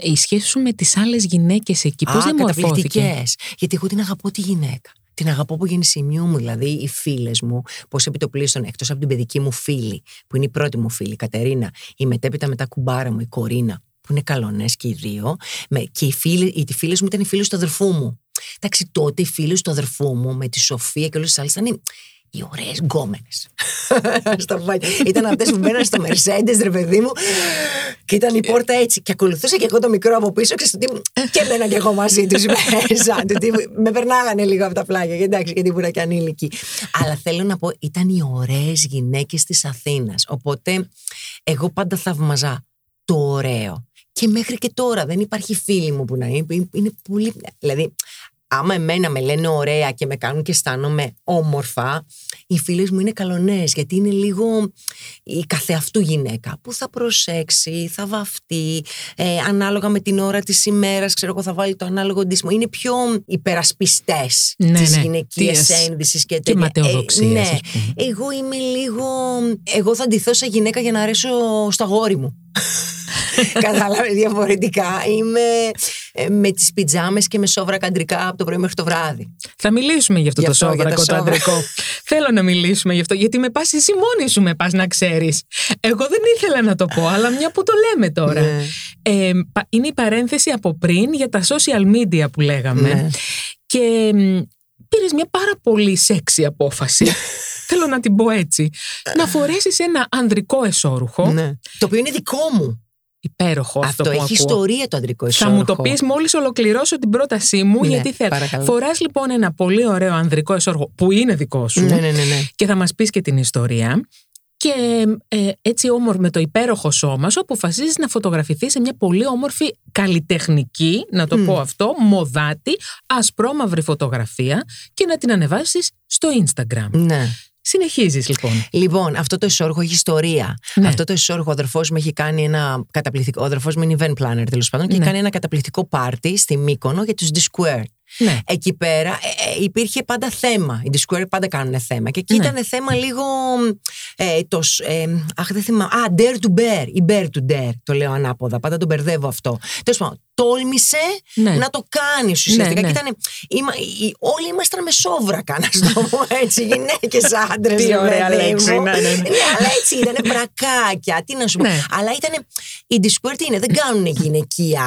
Speaker 1: η σχέση σου με τις άλλες γυναίκες εκεί, πώς διαμορφώθηκε.
Speaker 2: Γιατί εγώ την αγαπώ τη γυναίκα. Την αγαπώ από γεννησιμιού μου, δηλαδή οι φίλες μου, πώς επιτοπλίστων, εκτός από την παιδική μου φίλη, που είναι η πρώτη μου φίλη, η Κατερίνα, η μετέπειτα μετά κουμπάρα μου, η Κορίνα, που είναι καλονές και οι δύο, με, και οι φίλε οι φίλες μου ήταν οι φίλε του αδερφού μου. Εντάξει, τότε οι φίλε του αδερφού μου με τη Σοφία και όλες τις άλλες ήταν οι ωραίες γκόμενες. ήταν αυτές που μπαίναν στο Mercedes, ρε παιδί μου, και ήταν η πόρτα έτσι. Και ακολουθούσα και εγώ το μικρό από πίσω, και, και μπαίνα και εγώ μαζί τους μέσα. με περνάγανε λίγο από τα πλάγια, εντάξει, γιατί ήμουν και ανήλικη. Αλλά θέλω να πω, ήταν οι ωραίες γυναίκες της Αθήνας. Οπότε εγώ πάντα θαυμαζά το ωραίο. Και μέχρι και τώρα δεν υπάρχει φίλη μου που να είναι. Είναι πολύ. Δηλαδή, άμα εμένα με λένε ωραία και με κάνουν και αισθάνομαι όμορφα, οι φίλες μου είναι καλονές, γιατί είναι λίγο η καθεαυτού γυναίκα που θα προσέξει, θα βαφτεί, ε, ανάλογα με την ώρα της ημέρας, ξέρω εγώ, θα βάλει το ανάλογο ντύσιμο. Είναι πιο υπερασπιστές ναι, της ναι, γυναικείας ένδυσης και
Speaker 1: τέτοια. Και ε, ναι.
Speaker 2: Εγώ είμαι λίγο. Εγώ θα ντυθώ σαν γυναίκα για να αρέσω στα γόρι μου. Κατάλαβε διαφορετικά. Είμαι ε, με τις πιτζάμες και με σόβρα καντρικά από το πρωί μέχρι το βράδυ.
Speaker 1: Θα μιλήσουμε για αυτό, το σόβρα το αντρικό. Θέλω να μιλήσουμε γι' αυτό, γιατί με πας εσύ μόνη σου με πας να ξέρεις. Εγώ δεν ήθελα να το πω, αλλά μια που το λέμε τώρα. Ναι. Ε, είναι η παρένθεση από πριν για τα social media που λέγαμε. Ναι. Και πήρες μια πάρα πολύ σεξι απόφαση. Θέλω να την πω έτσι. να φορέσεις ένα ανδρικό εσώρουχο.
Speaker 2: Ναι. Το οποίο είναι δικό μου.
Speaker 1: Υπέροχο αυτό,
Speaker 2: αυτό έχει ιστορία το αντρικό
Speaker 1: εσώρουχο. Θα μου το πεις μόλις ολοκληρώσω την πρότασή μου, ναι, γιατί θέλω. Φοράς λοιπόν ένα πολύ ωραίο ανδρικό εσώρουχο που είναι δικό σου.
Speaker 2: Ναι, ναι, ναι, ναι.
Speaker 1: Και θα μας πεις και την ιστορία. Και ε, έτσι όμορφο με το υπέροχο σώμα σου αποφασίζεις να φωτογραφηθείς σε μια πολύ όμορφη καλλιτεχνική, να το πω αυτό, μοδάτη, ασπρόμαυρη φωτογραφία και να την ανεβάσεις στο Instagram.
Speaker 2: Ναι.
Speaker 1: Συνεχίζεις λοιπόν.
Speaker 2: Λοιπόν, αυτό το εσόργο έχει ιστορία. Ναι. Αυτό το εσόργο, ο αδερφός μου έχει κάνει ένα καταπληκτικό. Ο αδερφός μου είναι event planner τέλος πάντων και έχει κάνει ένα καταπληκτικό πάρτι στη Μύκονο για τους Disquare. Ναι. Εκεί πέρα ε, ε, υπήρχε πάντα θέμα. Οι Discord πάντα κάνουν θέμα. Και εκεί ναι. ήταν θέμα λίγο. Ε, τος, ε, αχ, δεν θυμάμαι. Α, dare to bear ή bear to dare. Το λέω ανάποδα. Πάντα τον μπερδεύω αυτό. Τέλος πάντων, τόλμησε ναι. να το κάνεις ουσιαστικά. Ναι, ναι. Και ήταν, όλοι ήμασταν με σόβρακα, να σου το πω έτσι. Γυναίκες, άντρες.
Speaker 1: Τι ωραία λέξη. Ναι, ναι,
Speaker 2: ναι. αλλά έτσι ήταν μπρακάκια. Τι να σου πω. Αλλά ήταν. Οι Discord είναι, δεν κάνουν γυναικεία,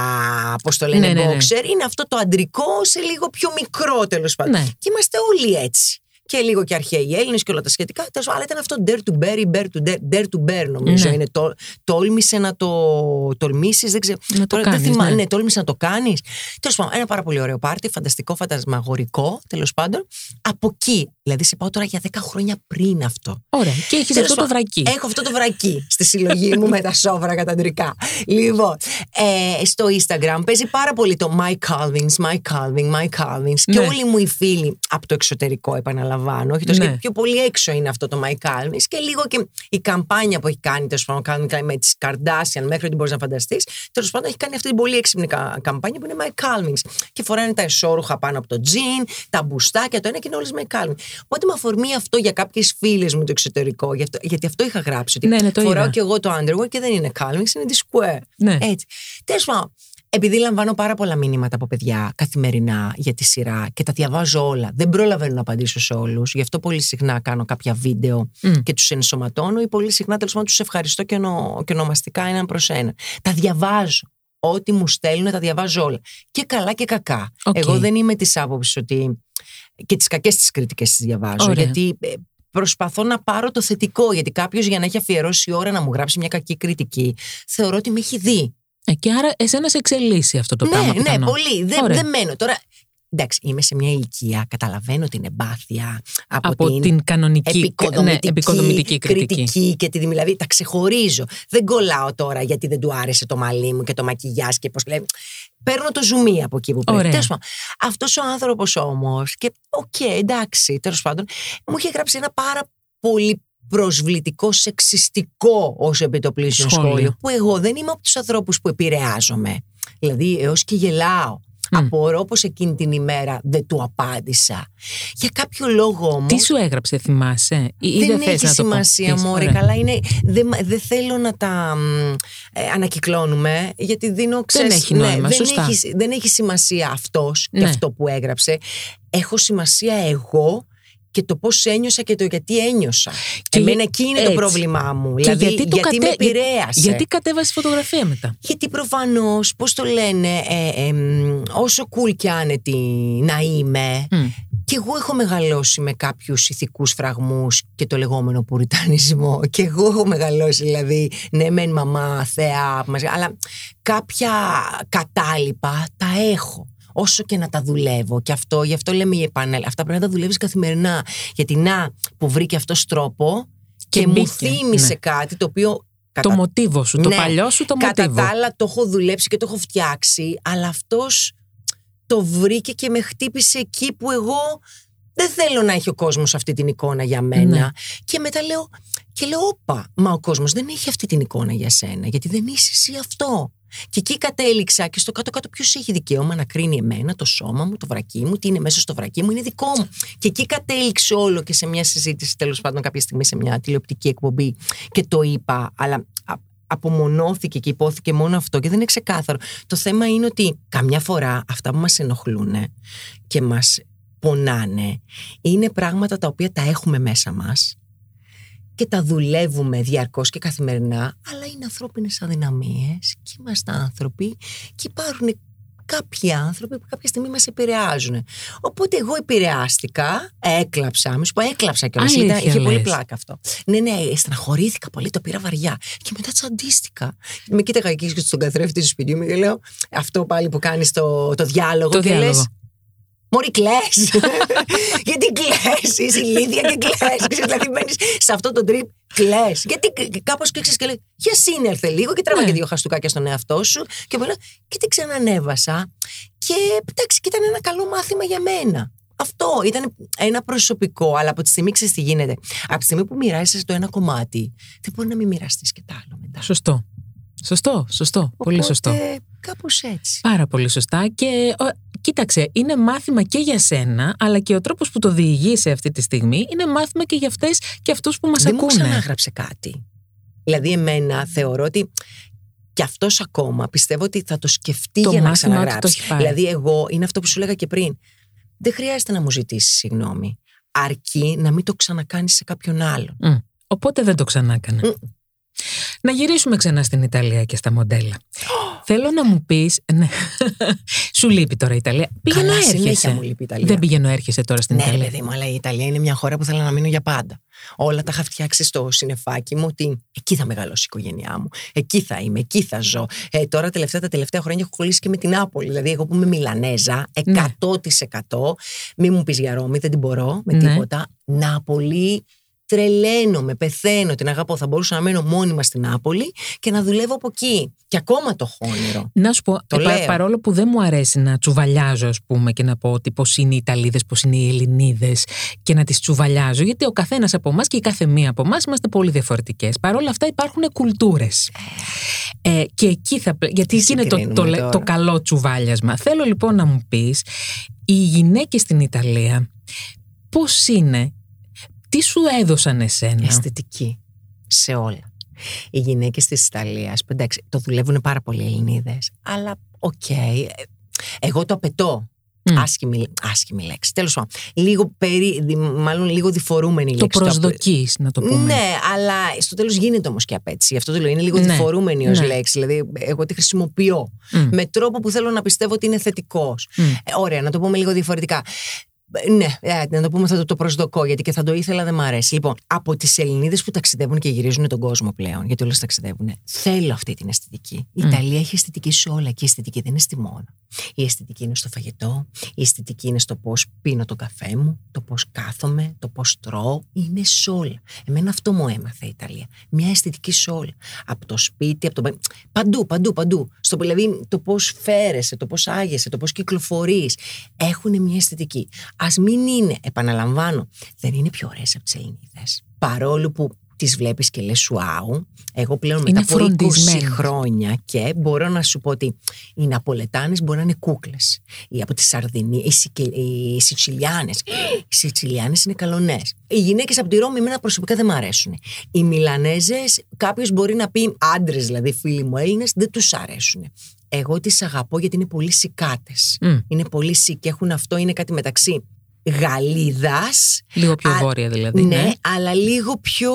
Speaker 2: πώς το λένε, boxer. Είναι αυτό το αντρικό σε λίγο πιο μικρό τέλος πάντων. Ναι. Και είμαστε όλοι έτσι. Και λίγο και αρχαίοι Έλληνες και όλα τα σχετικά. Αλλά ήταν αυτό dare to bear ή bear to dare, dare to bear, νομίζω. Ναι. Είναι το, τόλμησε να το τολμήσεις. Δεν ξέρω.
Speaker 1: Να το κάνεις, δεν ναι.
Speaker 2: ναι, τόλμησε να το κάνεις. Τέλος πάντων, ένα πάρα πολύ ωραίο πάρτι, φανταστικό, φαντασμαγορικό τέλος πάντων. Από εκεί, δηλαδή σε πάω τώρα για 10 χρόνια πριν αυτό.
Speaker 1: Ωραία. Και έχεις αυτό το βρακί.
Speaker 2: Έχω αυτό το βρακί στη συλλογή μου με τα σόβρα καταντρικά. Λοιπόν, ε, στο Instagram παίζει πάρα πολύ το My Calvins, My Calvin, My Calvins. Και ναι. όλοι μου οι φίλοι από το εξωτερικό, επαναλαμβάνω, όχι τόσο ναι. πιο πολύ έξω είναι αυτό το My Calvins και λίγο και η καμπάνια που έχει κάνει τέλος πάντων με τις Kardashian μέχρι ό,τι μπορείς να φανταστείς. Τέλος πάντων έχει κάνει αυτή την πολύ έξυπνη καμπάνια που είναι My Calvins. Και φοράνε τα εσόρουχα πάνω από το τζιν, τα μπουστάκια, το ένα και είναι όλες My Calvins. Οπότε με αφορμή αυτό για κάποιες φίλες μου το εξωτερικό, γιατί αυτό είχα γράψει. Ότι
Speaker 1: ναι, ναι,
Speaker 2: φοράω και εγώ το underwear και δεν είναι Calvins, είναι τη Square.
Speaker 1: Ναι.
Speaker 2: Έτσι. Τέλος πάντων, επειδή λαμβάνω πάρα πολλά μηνύματα από παιδιά καθημερινά για τη σειρά και τα διαβάζω όλα, δεν προλαβαίνω να απαντήσω σε όλους. Γι' αυτό πολύ συχνά κάνω κάποια βίντεο και τους ενσωματώνω ή πολύ συχνά τέλος πάντων τους ευχαριστώ και, ονο, και ονομαστικά έναν προς ένα. Τα διαβάζω. Ό,τι μου στέλνουν τα διαβάζω όλα. Και καλά και κακά. Εγώ δεν είμαι της άποψης ότι. και τις κακές τις κριτικές τις διαβάζω. Γιατί ε, προσπαθώ να πάρω το θετικό. Γιατί κάποιος για να έχει αφιερώσει ώρα να μου γράψει μια κακή κριτική, θεωρώ ότι με έχει δει.
Speaker 1: Ε, και άρα εσένα σε εξελίσσει αυτό το
Speaker 2: ναι,
Speaker 1: πράγμα.
Speaker 2: Ναι, ναι, πολύ. Δεν, δεν μένω. Τώρα, εντάξει, είμαι σε μια ηλικία, καταλαβαίνω την εμπάθεια από,
Speaker 1: από την, την κανονική επικοδομητική, ναι, επικοδομητική κριτική.
Speaker 2: κριτική. και τη, δηλαδή τα ξεχωρίζω. Δεν κολλάω τώρα γιατί δεν του άρεσε το μαλλί μου και το μακιγιάζ και πώς λέει. Παίρνω το ζουμί από εκεί που πρέπει. Αυτός ο άνθρωπος όμως, και ok, okay, εντάξει, τέλος πάντων, μου είχε γράψει ένα πάρα πολύ προσβλητικό, σεξιστικό ως επί το πλείστον σχόλιο. σχόλιο. Που εγώ δεν είμαι από τους ανθρώπους που επηρεάζομαι. Δηλαδή, έως και γελάω. Απορώ πως εκείνη την ημέρα δεν του απάντησα. Για κάποιο λόγο όμως...
Speaker 1: Τι σου έγραψε, θυμάσαι, ή δεν,
Speaker 2: δεν έχει
Speaker 1: να
Speaker 2: σημασία, μωρέ, καλά είναι. Δεν, δεν θέλω να τα ε, ανακυκλώνουμε, γιατί δίνω ξέρεις,
Speaker 1: Δεν έχει νόημα,
Speaker 2: ναι,
Speaker 1: σωστά.
Speaker 2: Δεν έχει, δεν έχει σημασία αυτός και
Speaker 1: Ναι.
Speaker 2: αυτό που έγραψε. Έχω σημασία εγώ και το πώς ένιωσα και το γιατί ένιωσα.
Speaker 1: Και
Speaker 2: Εμένα
Speaker 1: για-
Speaker 2: εκεί είναι
Speaker 1: έτσι.
Speaker 2: το πρόβλημά μου.
Speaker 1: Και
Speaker 2: δηλαδή,
Speaker 1: γιατί, το
Speaker 2: γιατί
Speaker 1: κατέ-
Speaker 2: με
Speaker 1: για-
Speaker 2: επηρέασε.
Speaker 1: Γιατί κατέβασες φωτογραφία μετά;
Speaker 2: Γιατί προφανώς, πώς το λένε, ε, ε, μ, όσο cool και άνετη να είμαι,
Speaker 1: Μμ.
Speaker 2: και εγώ έχω μεγαλώσει με κάποιους ηθικούς φραγμούς και το λεγόμενο πουριτανισμό. Και εγώ έχω μεγαλώσει, δηλαδή, ναι, μεν μαμά, θεά, μας- αλλά κάποια κατάλοιπα τα έχω. Όσο και να τα δουλεύω. Και αυτό, γι' αυτό λέμε η επανέλ. Αυτά πρέπει να τα δουλεύεις καθημερινά. Γιατί να, που βρήκε αυτός τρόπο και,
Speaker 1: Και
Speaker 2: μου
Speaker 1: μπήκε,
Speaker 2: θύμισε
Speaker 1: ναι.
Speaker 2: κάτι το οποίο.
Speaker 1: Το
Speaker 2: κατά
Speaker 1: μοτίβο σου, το
Speaker 2: Ναι.
Speaker 1: παλιό σου το
Speaker 2: Κατά
Speaker 1: μοτίβο.
Speaker 2: τα άλλα το έχω δουλέψει και το έχω φτιάξει, αλλά αυτός το βρήκε και με χτύπησε εκεί που εγώ δεν θέλω να έχει ο κόσμος αυτή την εικόνα για μένα.
Speaker 1: Ναι.
Speaker 2: Και μετά λέω, και λέω, όπα, μα ο κόσμος δεν έχει αυτή την εικόνα για σένα, γιατί δεν είσαι εσύ αυτό. Και εκεί κατέληξα και στο κάτω-κάτω ποιος έχει δικαίωμα να κρίνει εμένα, το σώμα μου, το βρακί μου, τι είναι μέσα στο βρακί μου, είναι δικό μου. Και εκεί κατέληξε όλο και σε μια συζήτηση, τέλος πάντων, κάποια στιγμή σε μια τηλεοπτική εκπομπή και το είπα, αλλά α- απομονώθηκε και υπόθηκε μόνο αυτό και δεν είναι ξεκάθαρο. Το θέμα είναι ότι καμιά φορά αυτά που μας ενοχλούν και μας πονάνε είναι πράγματα τα οποία τα έχουμε μέσα μας και τα δουλεύουμε διαρκώς και καθημερινά αλλά είναι ανθρώπινες αδυναμίες και είμαστε άνθρωποι και υπάρχουν κάποιοι άνθρωποι που κάποια στιγμή μας επηρεάζουν. Οπότε εγώ επηρεάστηκα, έκλαψα, μη σου πω έκλαψα κιόλας,
Speaker 1: Αλήθεια
Speaker 2: ήταν, είχε πολύ
Speaker 1: λες.
Speaker 2: πλάκα αυτό. Ναι, ναι, στεναχωρήθηκα πολύ, το πήρα βαριά. Και μετά τσαντίστηκα. Με κοίταγα εκεί στον καθρέφτη του σπιτιού μου και λέω αυτό πάλι που κάνεις το, το διάλογο
Speaker 1: Το
Speaker 2: και
Speaker 1: διάλογο.
Speaker 2: λες Μωρή κλαις Γιατί κλαις Είσαι ηλίθια και κλαις Δηλαδή μένεις σε αυτό το τρίπ Κλαις Γιατί κάπως κλείξες και λέει Για σύνερθε λίγο και τράβα
Speaker 1: Ναι.
Speaker 2: και δύο χαστούκάκια στον εαυτό σου Και μου λέει Και την ξανανέβασα Και εντάξει και ήταν ένα καλό μάθημα για μένα αυτό ήταν ένα προσωπικό, αλλά από τη στιγμή ξέρεις τι γίνεται. Από τη στιγμή που μοιράζεσαι το ένα κομμάτι, δεν μπορεί να μην μοιραστείς και τα άλλο μετά.
Speaker 1: Σωστό. Σωστό, σωστό. Πολύ σωστό.
Speaker 2: Κάπως έτσι.
Speaker 1: Πάρα πολύ σωστά. Και ο, κοίταξε, είναι μάθημα και για σένα, αλλά και ο τρόπος που το διηγείσαι αυτή τη στιγμή είναι μάθημα και για αυτές και αυτούς που μας
Speaker 2: δεν μου
Speaker 1: ακούνε.
Speaker 2: ξανάγραψε κάτι. Δηλαδή, εμένα θεωρώ ότι και αυτός ακόμα πιστεύω ότι θα το σκεφτεί
Speaker 1: Το
Speaker 2: για να
Speaker 1: μάθημα του το
Speaker 2: ξαναγράψει.
Speaker 1: έχει πάρει.
Speaker 2: Δηλαδή, εγώ είναι αυτό που σου λέγα και πριν. Δεν χρειάζεται να μου ζητήσεις συγγνώμη. Αρκεί να μην το ξανακάνεις σε κάποιον άλλον.
Speaker 1: Μμ. Οπότε δεν το ξανά έκανα.
Speaker 2: Μμ.
Speaker 1: Να γυρίσουμε ξανά στην Ιταλία και στα μοντέλα. Θέλω να μου πεις... Ναι. Σου λείπει τώρα η Ιταλία. Πηγαίνω
Speaker 2: Καλά, συνέχεια
Speaker 1: έρχεσαι.
Speaker 2: μου λείπει η Ιταλία.
Speaker 1: Δεν πηγαίνω έρχεσαι τώρα στην
Speaker 2: Ναι, ρε
Speaker 1: Ιταλία.
Speaker 2: παιδί μου, αλλά η Ιταλία είναι μια χώρα που θέλω να μείνω για πάντα. Όλα τα είχα φτιάξει στο συνεφάκι μου ότι εκεί θα μεγαλώσει η οικογένειά μου. Εκεί θα είμαι, εκεί θα ζω. Ε, τώρα τελευταία, τα τελευταία χρόνια έχω κολλήσει και με την Νάπολη. Δηλαδή, εγώ που είμαι Μιλανέζα, 100%. Μην μου πεις για Ρώμη, δεν την μπορώ με
Speaker 1: Ναι.
Speaker 2: τίποτα. Νάπολη. Τρελαίνομαι, πεθαίνω, την αγαπώ. Θα μπορούσα να μένω μόνιμα στην Νάπολη και να δουλεύω από εκεί. Και ακόμα το έχω όνειρο.
Speaker 1: Να σου πω,
Speaker 2: Το
Speaker 1: ε, πα-
Speaker 2: λέω.
Speaker 1: παρόλο που δεν μου αρέσει να τσουβαλιάζω, ας πούμε, και να πω ότι πώς είναι οι Ιταλίδες, πώς είναι οι Ελληνίδες και να τις τσουβαλιάζω, γιατί ο καθένας από εμάς και η κάθε μία από εμάς είμαστε πολύ διαφορετικές. Παρ' όλα αυτά υπάρχουν κουλτούρες. Ε, και εκεί θα. πλε- Γιατί
Speaker 2: Τι
Speaker 1: εκεί είναι το, το,
Speaker 2: συγκρίνουμε
Speaker 1: λε-
Speaker 2: τώρα.
Speaker 1: το καλό τσουβάλιασμα. Θέλω λοιπόν να μου πεις, οι γυναίκες στην Ιταλία, πώς είναι, τι σου έδωσαν εσένα;
Speaker 2: Αισθητική σε όλα. Οι γυναίκες της Ιταλίας, εντάξει, το δουλεύουν πάρα πολλοί Ελληνίδες, αλλά οκ. ε, εγώ το απαιτώ.
Speaker 1: Μμ.
Speaker 2: Άσχημη, άσχημη λέξη. Τέλος πάντων. Λίγο περί, δι- μάλλον λίγο διφορούμενη
Speaker 1: Το
Speaker 2: λέξη. απαι-
Speaker 1: προσδοκείς, να το πούμε.
Speaker 2: Ναι, αλλά στο τέλος γίνεται όμως και απαίτηση. Αυτό το λέω. Είναι λίγο
Speaker 1: Ναι.
Speaker 2: διφορούμενη ως
Speaker 1: Ναι.
Speaker 2: λέξη. Δηλαδή, εγώ τη χρησιμοποιώ
Speaker 1: Μμ.
Speaker 2: με τρόπο που θέλω να πιστεύω ότι είναι θετικός.
Speaker 1: Μμ.
Speaker 2: Ε, ωραία, να το πούμε λίγο διαφορετικά. Ε, Ναι, ε, να το πούμε θα το, το προσδοκώ, γιατί και θα το ήθελα, δεν μ' αρέσει. Λοιπόν, από τις Ελληνίδες που ταξιδεύουν και γυρίζουν τον κόσμο πλέον, γιατί όλες ταξιδεύουν, θέλω αυτή την αισθητική. Η
Speaker 1: Μμ.
Speaker 2: Ιταλία έχει αισθητική σε όλα και η αισθητική δεν είναι στη μόνα. Η αισθητική είναι στο φαγητό, η αισθητική είναι στο πώς πίνω τον καφέ μου, το πώς κάθομαι, το πώς τρώω. Είναι σε όλα. Εμένα αυτό μου έμαθε η Ιταλία. Μια αισθητική σε όλα. Από το σπίτι, από το. Παντού, παντού, παντού. Στο δηλαδή το πώς φέρεσαι, το πώς άγεσαι, το πώς κυκλοφορείς. Έχουν μια αισθητική. Α μην είναι, επαναλαμβάνω, δεν είναι πιο ωραίες από τις Ελληνίδες. Παρόλο που τις βλέπεις και λες Ουάου. Εγώ πλέον
Speaker 1: Είναι
Speaker 2: μετά από 20
Speaker 1: φροντισμένες.
Speaker 2: χρόνια και μπορώ να σου πω ότι οι Ναπολετάνες μπορεί να είναι κούκλες. Ή από τη Σαρδινή, οι, Σικε, οι Σιτσιλιάνες. Οι Σιτσιλιάνες είναι καλονές. Οι γυναίκες από τη Ρώμη, εμένα προσωπικά δεν μου αρέσουν. Οι Μιλανέζες, κάποιος μπορεί να πει άντρες, δηλαδή φίλοι μου Έλληνες, δεν τους αρέσουν. Εγώ τις αγαπώ γιατί είναι πολύ σικάτες.
Speaker 1: Μμ.
Speaker 2: Είναι πολύ σικ και έχουν αυτό, είναι κάτι μεταξύ Γαλλίδας
Speaker 1: Λίγο πιο
Speaker 2: Α,
Speaker 1: βόρεια δηλαδή.
Speaker 2: ναι, αλλά λίγο πιο.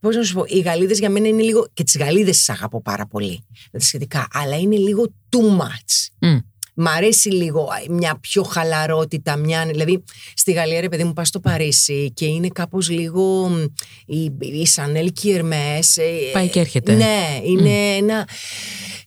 Speaker 2: Πώς να σου πω, οι Γαλλίδε για μένα είναι λίγο. και τις Γαλλίδε τις αγαπώ πάρα πολύ. Τα σχετικά, αλλά είναι λίγο too much.
Speaker 1: Μμ.
Speaker 2: Μ' αρέσει λίγο μια πιο χαλαρότητα, μια. Δηλαδή, στη Γαλλία, ρε παιδί μου, πας στο Παρίσι και είναι κάπως λίγο. μ, Η, η Σανέλ και η Ερμές, ε,
Speaker 1: Πάει και έρχεται.
Speaker 2: Ναι, είναι ένα.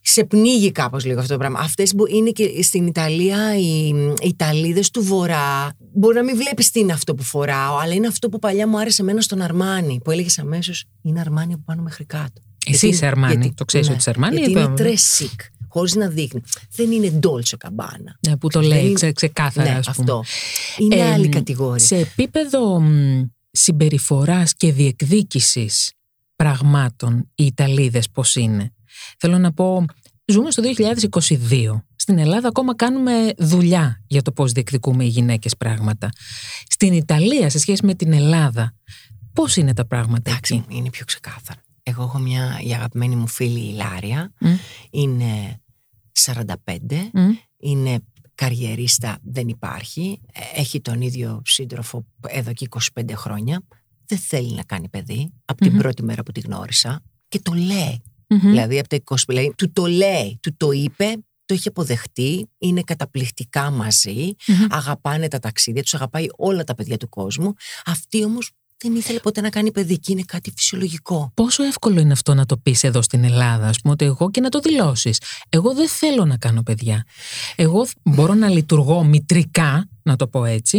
Speaker 2: Σε πνίγει κάπως λίγο αυτό το πράγμα. Αυτές είναι και στην Ιταλία οι, οι Ιταλίδες του Βορρά. Μπορεί να μην βλέπεις τι είναι αυτό που φοράω, αλλά είναι αυτό που παλιά μου άρεσε εμένα στον Αρμάνι. Που έλεγες αμέσως είναι Αρμάνι από πάνω μέχρι κάτω.
Speaker 1: Εσύ είσαι Αρμάνι. Το ξέρεις ότι είσαι Αρμάνι,
Speaker 2: Γιατί
Speaker 1: ή
Speaker 2: είναι
Speaker 1: το-
Speaker 2: τρεσίκ, χωρίς να δείχνει. Δεν είναι ντόλτσο καμπάνα.
Speaker 1: Ναι, που το
Speaker 2: Δεν
Speaker 1: λέει
Speaker 2: είναι-
Speaker 1: ξε, ξεκάθαρα,
Speaker 2: ναι,
Speaker 1: ας πούμε.
Speaker 2: αυτό. Είναι
Speaker 1: Ε,
Speaker 2: άλλη κατηγορία.
Speaker 1: Σε επίπεδο μ, συμπεριφοράς και διεκδίκησης πραγμάτων οι Ιταλίδες πώς είναι; Θέλω να πω, ζούμε στο 2022. Στην Ελλάδα ακόμα κάνουμε δουλειά για το πώς διεκδικούμε οι γυναίκες πράγματα. Στην Ιταλία, σε σχέση με την Ελλάδα, πώς είναι τα πράγματα
Speaker 2: Εντάξει,
Speaker 1: εκεί;
Speaker 2: είναι πιο ξεκάθαρο. Εγώ έχω μια η αγαπημένη μου φίλη η Λάρια.
Speaker 1: Μμ,
Speaker 2: Είναι 45.
Speaker 1: μμ,
Speaker 2: είναι καριερίστα, δεν υπάρχει. Ε, Έχει τον ίδιο σύντροφο εδώ και 25 χρόνια. Δεν θέλει να κάνει παιδί από
Speaker 1: Μμμ.
Speaker 2: την πρώτη μέρα που τη γνώρισα και το λέει.
Speaker 1: Μμμ.
Speaker 2: Δηλαδή από τα 20 δηλαδή, του το λέει, του το είπε, το έχει αποδεχτεί, είναι καταπληκτικά μαζί,
Speaker 1: Μμμ.
Speaker 2: αγαπάνε τα ταξίδια, τους αγαπάει όλα τα παιδιά του κόσμου. Αυτή όμως δεν ήθελε ποτέ να κάνει παιδί και είναι κάτι φυσιολογικό.
Speaker 1: Πόσο εύκολο είναι αυτό να το πεις εδώ στην Ελλάδα, ας πούμε, ότι εγώ και να το δηλώσεις. Εγώ δεν θέλω να κάνω παιδιά. Εγώ θ- μπορώ να λειτουργώ μητρικά, να το πω έτσι,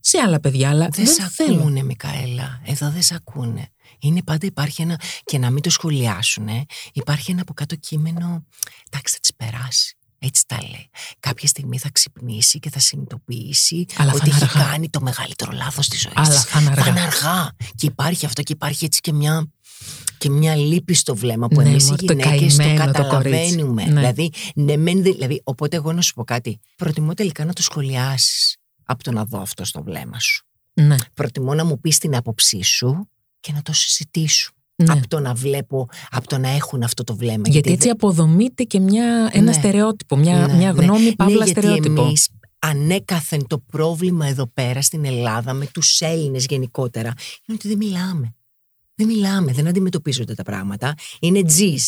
Speaker 1: σε άλλα παιδιά, αλλά
Speaker 2: Δεν,
Speaker 1: δεν,
Speaker 2: σε
Speaker 1: θέλω.
Speaker 2: ακούνε, Μικαέλα. Εδώ δεν σε ακούνε. Είναι πάντα υπάρχει ένα. και να μην το σχολιάσουν, υπάρχει ένα από κάτω κείμενο. Εντάξει, θα τη περάσει. Έτσι τα λέει. Κάποια στιγμή θα ξυπνήσει και θα συνειδητοποιήσει
Speaker 1: Αλλά θα
Speaker 2: ότι
Speaker 1: είναι
Speaker 2: έχει
Speaker 1: αργά.
Speaker 2: κάνει το μεγαλύτερο λάθος στη ζωής
Speaker 1: Αλλά
Speaker 2: της.
Speaker 1: θα είναι αργά.
Speaker 2: Θα είναι αργά. Και υπάρχει αυτό και υπάρχει έτσι και μια, και μια λύπη στο βλέμμα που
Speaker 1: Ναι,
Speaker 2: εμείς οι
Speaker 1: μωρέ, το
Speaker 2: γυναίκες το
Speaker 1: καημένο το
Speaker 2: καταλαβαίνουμε.
Speaker 1: κορίτσι. Ναι.
Speaker 2: Δηλαδή, ναι, μεν, δε- δηλαδή, οπότε εγώ να σου πω κάτι. Προτιμώ τελικά να το σχολιάσεις από το να δω αυτό στο βλέμμα σου.
Speaker 1: Ναι,
Speaker 2: Προτιμώ να μου πεις την άποψή σου και να το συζητήσουμε.
Speaker 1: ναι.
Speaker 2: Από το να βλέπω, από το να έχουν αυτό το βλέμμα.
Speaker 1: Γιατί έτσι αποδομείται και μια, ένα
Speaker 2: Ναι.
Speaker 1: στερεότυπο, μια,
Speaker 2: Ναι,
Speaker 1: μια
Speaker 2: ναι.
Speaker 1: γνώμη παύλα
Speaker 2: ναι,
Speaker 1: στερεότυπο.
Speaker 2: Γιατί εμείς ανέκαθεν το πρόβλημα εδώ πέρα στην Ελλάδα με τους Έλληνες γενικότερα είναι ότι δεν μιλάμε. Δεν μιλάμε, δεν αντιμετωπίζονται τα πράγματα. Είναι τζιζ.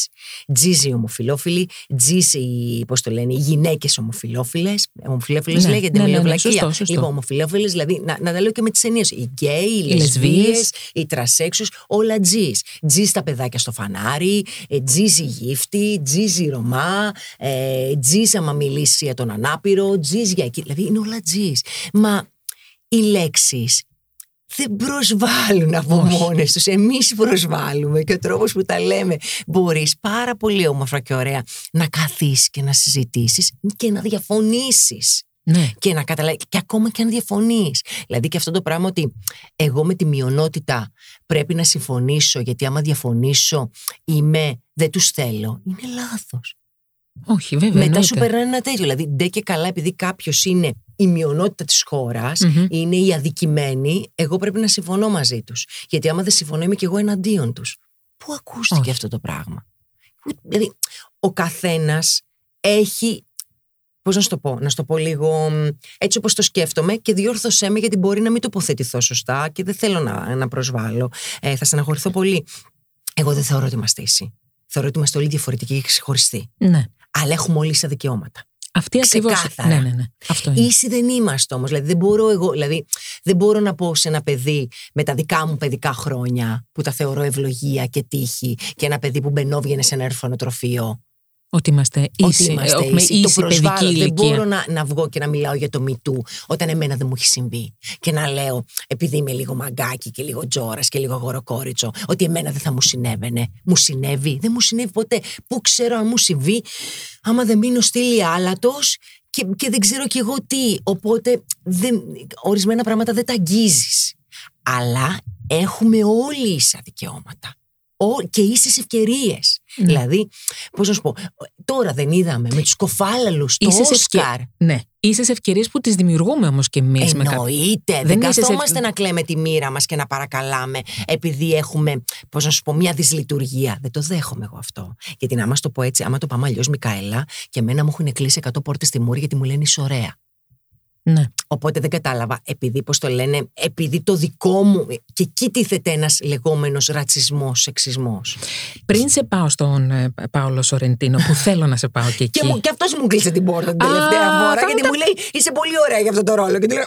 Speaker 2: Τζιζ οι ομοφυλόφιλοι, τζιζ οι, πώς το λένε, οι γυναίκες ομοφυλόφιλες. Ομοφυλόφιλες
Speaker 1: Ναι,
Speaker 2: λέγεται,
Speaker 1: ναι,
Speaker 2: μιλάω
Speaker 1: ναι, ναι,
Speaker 2: βλακεία.
Speaker 1: σωστό, σωστό.
Speaker 2: Λοιπόν, ομοφυλόφιλες, δηλαδή, να, να τα λέω και με τις έννοιες. Οι γκέι, οι,
Speaker 1: Οι λεσβίες.
Speaker 2: λεσβίες, οι τρανσέξουαλ, όλα τζιζ. Τζιζ τα παιδάκια στο φανάρι, ε, τζιζ οι γύφτοι, τζιζ οι Ρομά, ε, τζιζ άμα μιλήσει για τον ανάπηρο, τζιζ για εκεί. Δηλαδή είναι όλα τζιζ. Μα οι λέξεις δεν προσβάλλουν από
Speaker 1: Όχι.
Speaker 2: μόνες τους. Εμείς προσβάλλουμε και ο τρόπος που τα λέμε. Μπορείς πάρα πολύ όμορφα και ωραία να καθίσεις και να συζητήσεις και να διαφωνήσεις.
Speaker 1: Ναι.
Speaker 2: Και να καταλάβει, και ακόμα και αν διαφωνείς. Δηλαδή και αυτό το πράγμα ότι εγώ με τη μειονότητα πρέπει να συμφωνήσω, γιατί άμα διαφωνήσω είμαι, δεν τους θέλω. Είναι λάθος.
Speaker 1: Όχι, βέβαια.
Speaker 2: Μετά
Speaker 1: εννοείται.
Speaker 2: σου περνάει ένα τέτοιο. Δηλαδή, ντε και καλά, επειδή κάποιος είναι η μειονότητα της χώρας,
Speaker 1: Μμμ.
Speaker 2: είναι οι αδικημένοι, εγώ πρέπει να συμφωνώ μαζί τους. Γιατί άμα δεν συμφωνώ, είμαι και εγώ εναντίον τους. Πού ακούστηκε
Speaker 1: Όχι.
Speaker 2: αυτό το πράγμα; Ούτε- Δηλαδή, ο καθένας έχει. Πώς να σου το πω, να σου το πω λίγο μ, έτσι όπως το σκέφτομαι και διόρθωσέ με γιατί μπορεί να μην τοποθετηθώ σωστά και δεν θέλω να, να προσβάλλω. Ε, θα στεναχωρηθώ πολύ. Εγώ δεν θεωρώ ότι είμαστε ίσοι. Θεωρώ ότι είμαστε όλοι διαφορετικοί και ξεχωριστοί.
Speaker 1: Ναι.
Speaker 2: Αλλά έχουμε όλοι ίσα δικαιώματα.
Speaker 1: Αυτή ακριβώς.
Speaker 2: Ξεκάθαρα.
Speaker 1: Ναι, ναι, ναι. Αυτό είναι.
Speaker 2: Ίσοι δεν είμαστε όμως. Δηλαδή, δεν μπορώ εγώ, δηλαδή, δεν μπορώ να πω σε ένα παιδί με τα δικά μου παιδικά χρόνια που τα θεωρώ ευλογία και τύχη και ένα παιδί που μπαινόβγαινε σε ένα ερφανοτροφείο.
Speaker 1: Ότι είμαστε ίσοι.
Speaker 2: ότι είμαστε
Speaker 1: έχουμε
Speaker 2: ίσοι.
Speaker 1: ίση
Speaker 2: το προσβάλλω.
Speaker 1: παιδική
Speaker 2: Δεν
Speaker 1: ηλικία.
Speaker 2: μπορώ να, να βγω και να μιλάω για το μητού όταν εμένα δεν μου έχει συμβεί. Και να λέω, επειδή είμαι λίγο μαγκάκι και λίγο τζόρας και λίγο αγοροκόριτσο, ότι εμένα δεν θα μου συνέβαινε. Μου συνέβη. Δεν μου συνέβη ποτέ. Πού ξέρω αν μου συμβεί, άμα δεν μείνω στήλη άλατος και, και δεν ξέρω κι εγώ τι. Οπότε δεν, ορισμένα πράγματα δεν τα αγγίζεις. Αλλά έχουμε όλοι ίσα δικαιώματα. Και ίσες ευκαιρίες. Ναι. Δηλαδή, πώς να σου πω, τώρα δεν είδαμε με τους κοφάλαλους το Όσκαρ.
Speaker 1: Ναι. Ίσες ευκαιρίες που τις δημιουργούμε όμως και εμείς.
Speaker 2: Εννοείται. Με δεν καθόμαστε να κλαίμε τη μοίρα μας και να παρακαλάμε επειδή έχουμε, πώς να σου πω, μια δυσλειτουργία. Δεν το δέχομαι εγώ αυτό. Γιατί να μας το πω έτσι, άμα το πάμε αλλιώς, Μικαέλα, και εμένα μου έχουν κλείσει 100 πόρτες στη μούρη γιατί μου λένε είσαι ωραία.
Speaker 1: Ναι.
Speaker 2: Οπότε δεν κατάλαβα, επειδή, πώς το λένε, επειδή το δικό μου. Και εκεί τίθεται ένας λεγόμενος ρατσισμός, σεξισμός.
Speaker 1: Πριν σε πάω στον ε, Πάολο Σορεντίνο, που θέλω να σε πάω και εκεί.
Speaker 2: και, και αυτός μου κλείσε την πόρτα την τελευταία φορά, γιατί μου λέει Είσαι πολύ ωραία για αυτό το ρόλο. Και του λέω.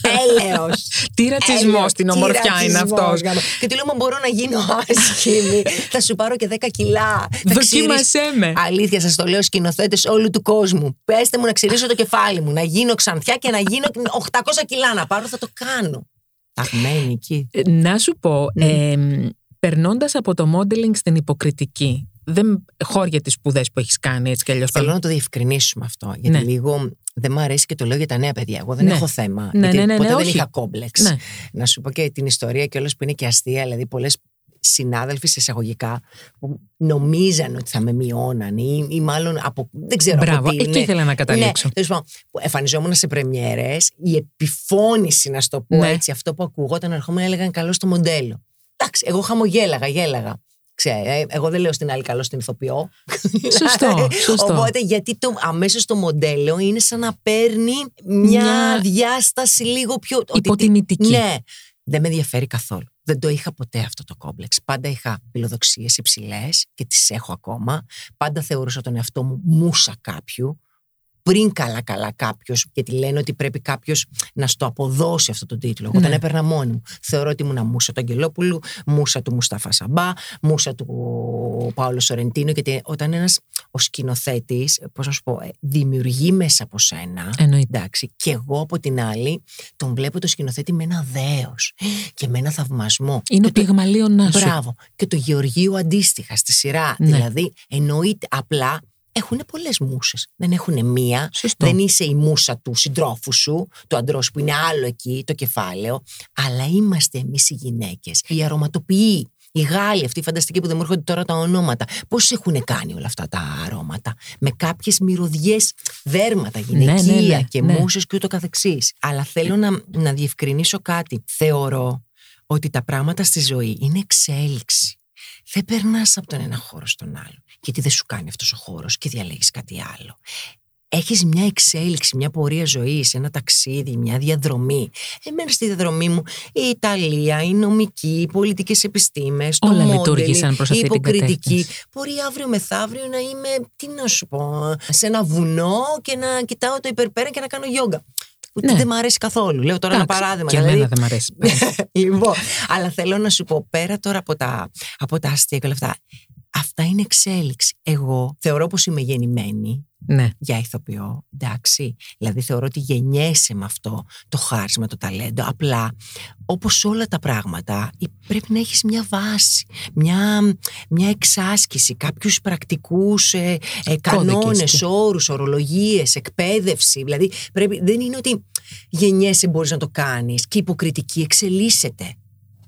Speaker 2: Έλεος.
Speaker 1: Τι ρατσισμός στην ομορφιά είναι αυτός.
Speaker 2: Και του λέω, Μα μπορώ να γίνω άσχημη. θα σου πάρω και 10 κιλά.
Speaker 1: Δοκίμασέ με.
Speaker 2: Αλήθεια, σας το λέω, σκηνοθέτες όλου του κόσμου. Πέστε μου να ξυρίσω το κεφάλι μου, να γίνω ξανθιά και να γίνω 800 κιλά να πάρω, θα το κάνω. Ταγμένη εκεί.
Speaker 1: Ε, να σου πω, ε, περνώντας από το modeling στην υποκριτική, δεν χώρια τις σπουδές που έχεις κάνει έτσι κι αλλιώς.
Speaker 2: Θέλω να το διευκρινίσουμε αυτό. Γιατί ναι. λίγο δεν μου αρέσει και το λέω για τα νέα παιδιά. Εγώ δεν ναι. έχω θέμα.
Speaker 1: Ναι,
Speaker 2: γιατί
Speaker 1: ναι, ναι,
Speaker 2: ποτέ
Speaker 1: ναι,
Speaker 2: δεν
Speaker 1: όχι.
Speaker 2: είχα κόμπλεξ.
Speaker 1: Ναι.
Speaker 2: Να σου πω και την ιστορία και όλο που είναι και αστεία. Δηλαδή, πολλές συνάδελφοι σε εισαγωγικά που νομίζαν ότι θα με μειώναν ή, ή μάλλον από. Δεν ξέρω
Speaker 1: Μπράβο,
Speaker 2: από τι.
Speaker 1: εκεί
Speaker 2: ναι.
Speaker 1: ήθελα να καταλήξω.
Speaker 2: Ναι, τέλος πάντων, που εμφανιζόμουν σε πρεμιέρες, η επιφώνηση, να σου το πω
Speaker 1: Ναι.
Speaker 2: έτσι, αυτό που ακούγονταν, ερχόμουν έλεγαν καλό στο μοντέλο. Εντάξει, εγώ χαμογέλαγα, γέλαγα. Ξέρε, ε, εγώ δεν λέω στην άλλη καλό στην ηθοποιό.
Speaker 1: Σωστό, σωστό.
Speaker 2: Οπότε γιατί το, αμέσως το μοντέλο είναι σαν να παίρνει μια,
Speaker 1: Μια-
Speaker 2: διάσταση λίγο πιο... ότι-
Speaker 1: Υποτιμητική.
Speaker 2: ναι, δεν με ενδιαφέρει καθόλου. Δεν το είχα ποτέ αυτό το κόμπλεξ. Πάντα είχα φιλοδοξίες υψηλές και τις έχω ακόμα. Πάντα θεωρούσα τον εαυτό μου μουσα κάποιου. Πριν καλά-καλά κάποιος, γιατί λένε ότι πρέπει κάποιος να στο αποδώσει αυτό τον τίτλο. Εγώ
Speaker 1: Ναι.
Speaker 2: τον έπαιρνα μόνη μου. Θεωρώ ότι ήμουν μουσα του Αγγελόπουλου, μουσα του Μουστάφα Σαμπά, μουσα του Παύλο Σορεντίνο. Γιατί όταν ένας ο σκηνοθέτης, πώς να σου πω, ε, δημιουργεί μέσα από σένα.
Speaker 1: Εννοείται.
Speaker 2: Εντάξει, και εγώ από την άλλη τον βλέπω το σκηνοθέτη με ένα δέος και με ένα θαυμασμό.
Speaker 1: Είναι ο
Speaker 2: Και το-
Speaker 1: πυγμαλίωνάς σου.
Speaker 2: Μπράβο. Και το Γεωργίου αντίστοιχα στη σειρά.
Speaker 1: Ναι.
Speaker 2: Δηλαδή, εννοείται απλά έχουν πολλές μουσες. Δεν έχουν μία.
Speaker 1: Σωστό.
Speaker 2: Δεν είσαι η μουσα του συντρόφου σου, του αντρός που είναι άλλο εκεί, το κεφάλαιο. Αλλά είμαστε εμείς οι γυναίκες. Οι αρωματοποιοί. Οι Γάλλοι, αυτοί οι φανταστικοί που δεν μου έρχονται τώρα τα ονόματα. Πώς έχουν κάνει όλα αυτά τα αρώματα; Με κάποιες μυρωδιές δέρματα, γυναικεία
Speaker 1: ναι, ναι,
Speaker 2: και
Speaker 1: ναι.
Speaker 2: μουσες και ούτω καθεξής. Αλλά θέλω να, να διευκρινίσω κάτι. Θεωρώ ότι τα πράγματα στη ζωή είναι εξέλιξη. Δεν περνάς από τον ένα χώρο στον άλλο. Γιατί δεν σου κάνει αυτός ο χώρος και διαλέγεις κάτι άλλο. Έχεις μια εξέλιξη, μια πορεία ζωής, ένα ταξίδι, μια διαδρομή. Εμένα στη διαδρομή μου η Ιταλία, η νομική, οι πολιτικές επιστήμες, το
Speaker 1: Όλα
Speaker 2: modeling,
Speaker 1: λειτουργήσαν προς
Speaker 2: η
Speaker 1: αυτή την
Speaker 2: υποκριτική.
Speaker 1: κατεύθυνση.
Speaker 2: Μπορεί αύριο μεθαύριο να είμαι, τι να σου πω, σε ένα βουνό και να κοιτάω το υπερπέρα και να κάνω γιόγκα. Που
Speaker 1: Ναι.
Speaker 2: δεν μου αρέσει καθόλου. Λέω τώρα ένα
Speaker 1: Εντάξει,
Speaker 2: παράδειγμα.
Speaker 1: Και
Speaker 2: δηλαδή,
Speaker 1: εμένα δεν μ' αρέσει.
Speaker 2: λοιπόν, αλλά θέλω να σου πω πέρα τώρα από τα, από τα αστεία και όλα αυτά. Αυτά είναι εξέλιξη. Εγώ θεωρώ πως είμαι γεννημένη
Speaker 1: ναι.
Speaker 2: για ηθοποιό, εντάξει. Δηλαδή θεωρώ ότι γεννιέσαι με αυτό το χάρισμα, το ταλέντο. Απλά, όπως όλα τα πράγματα, ε, πρέπει να έχεις μια βάση, μια, μια εξάσκηση, κάποιους πρακτικούς ε, ε, κανόνες,
Speaker 1: και-
Speaker 2: όρους, ορολογίες, εκπαίδευση. Δηλαδή πρέπει, δεν είναι ότι γεννιέσαι μπορείς να το κάνεις και η υποκριτική εξελίσσεται.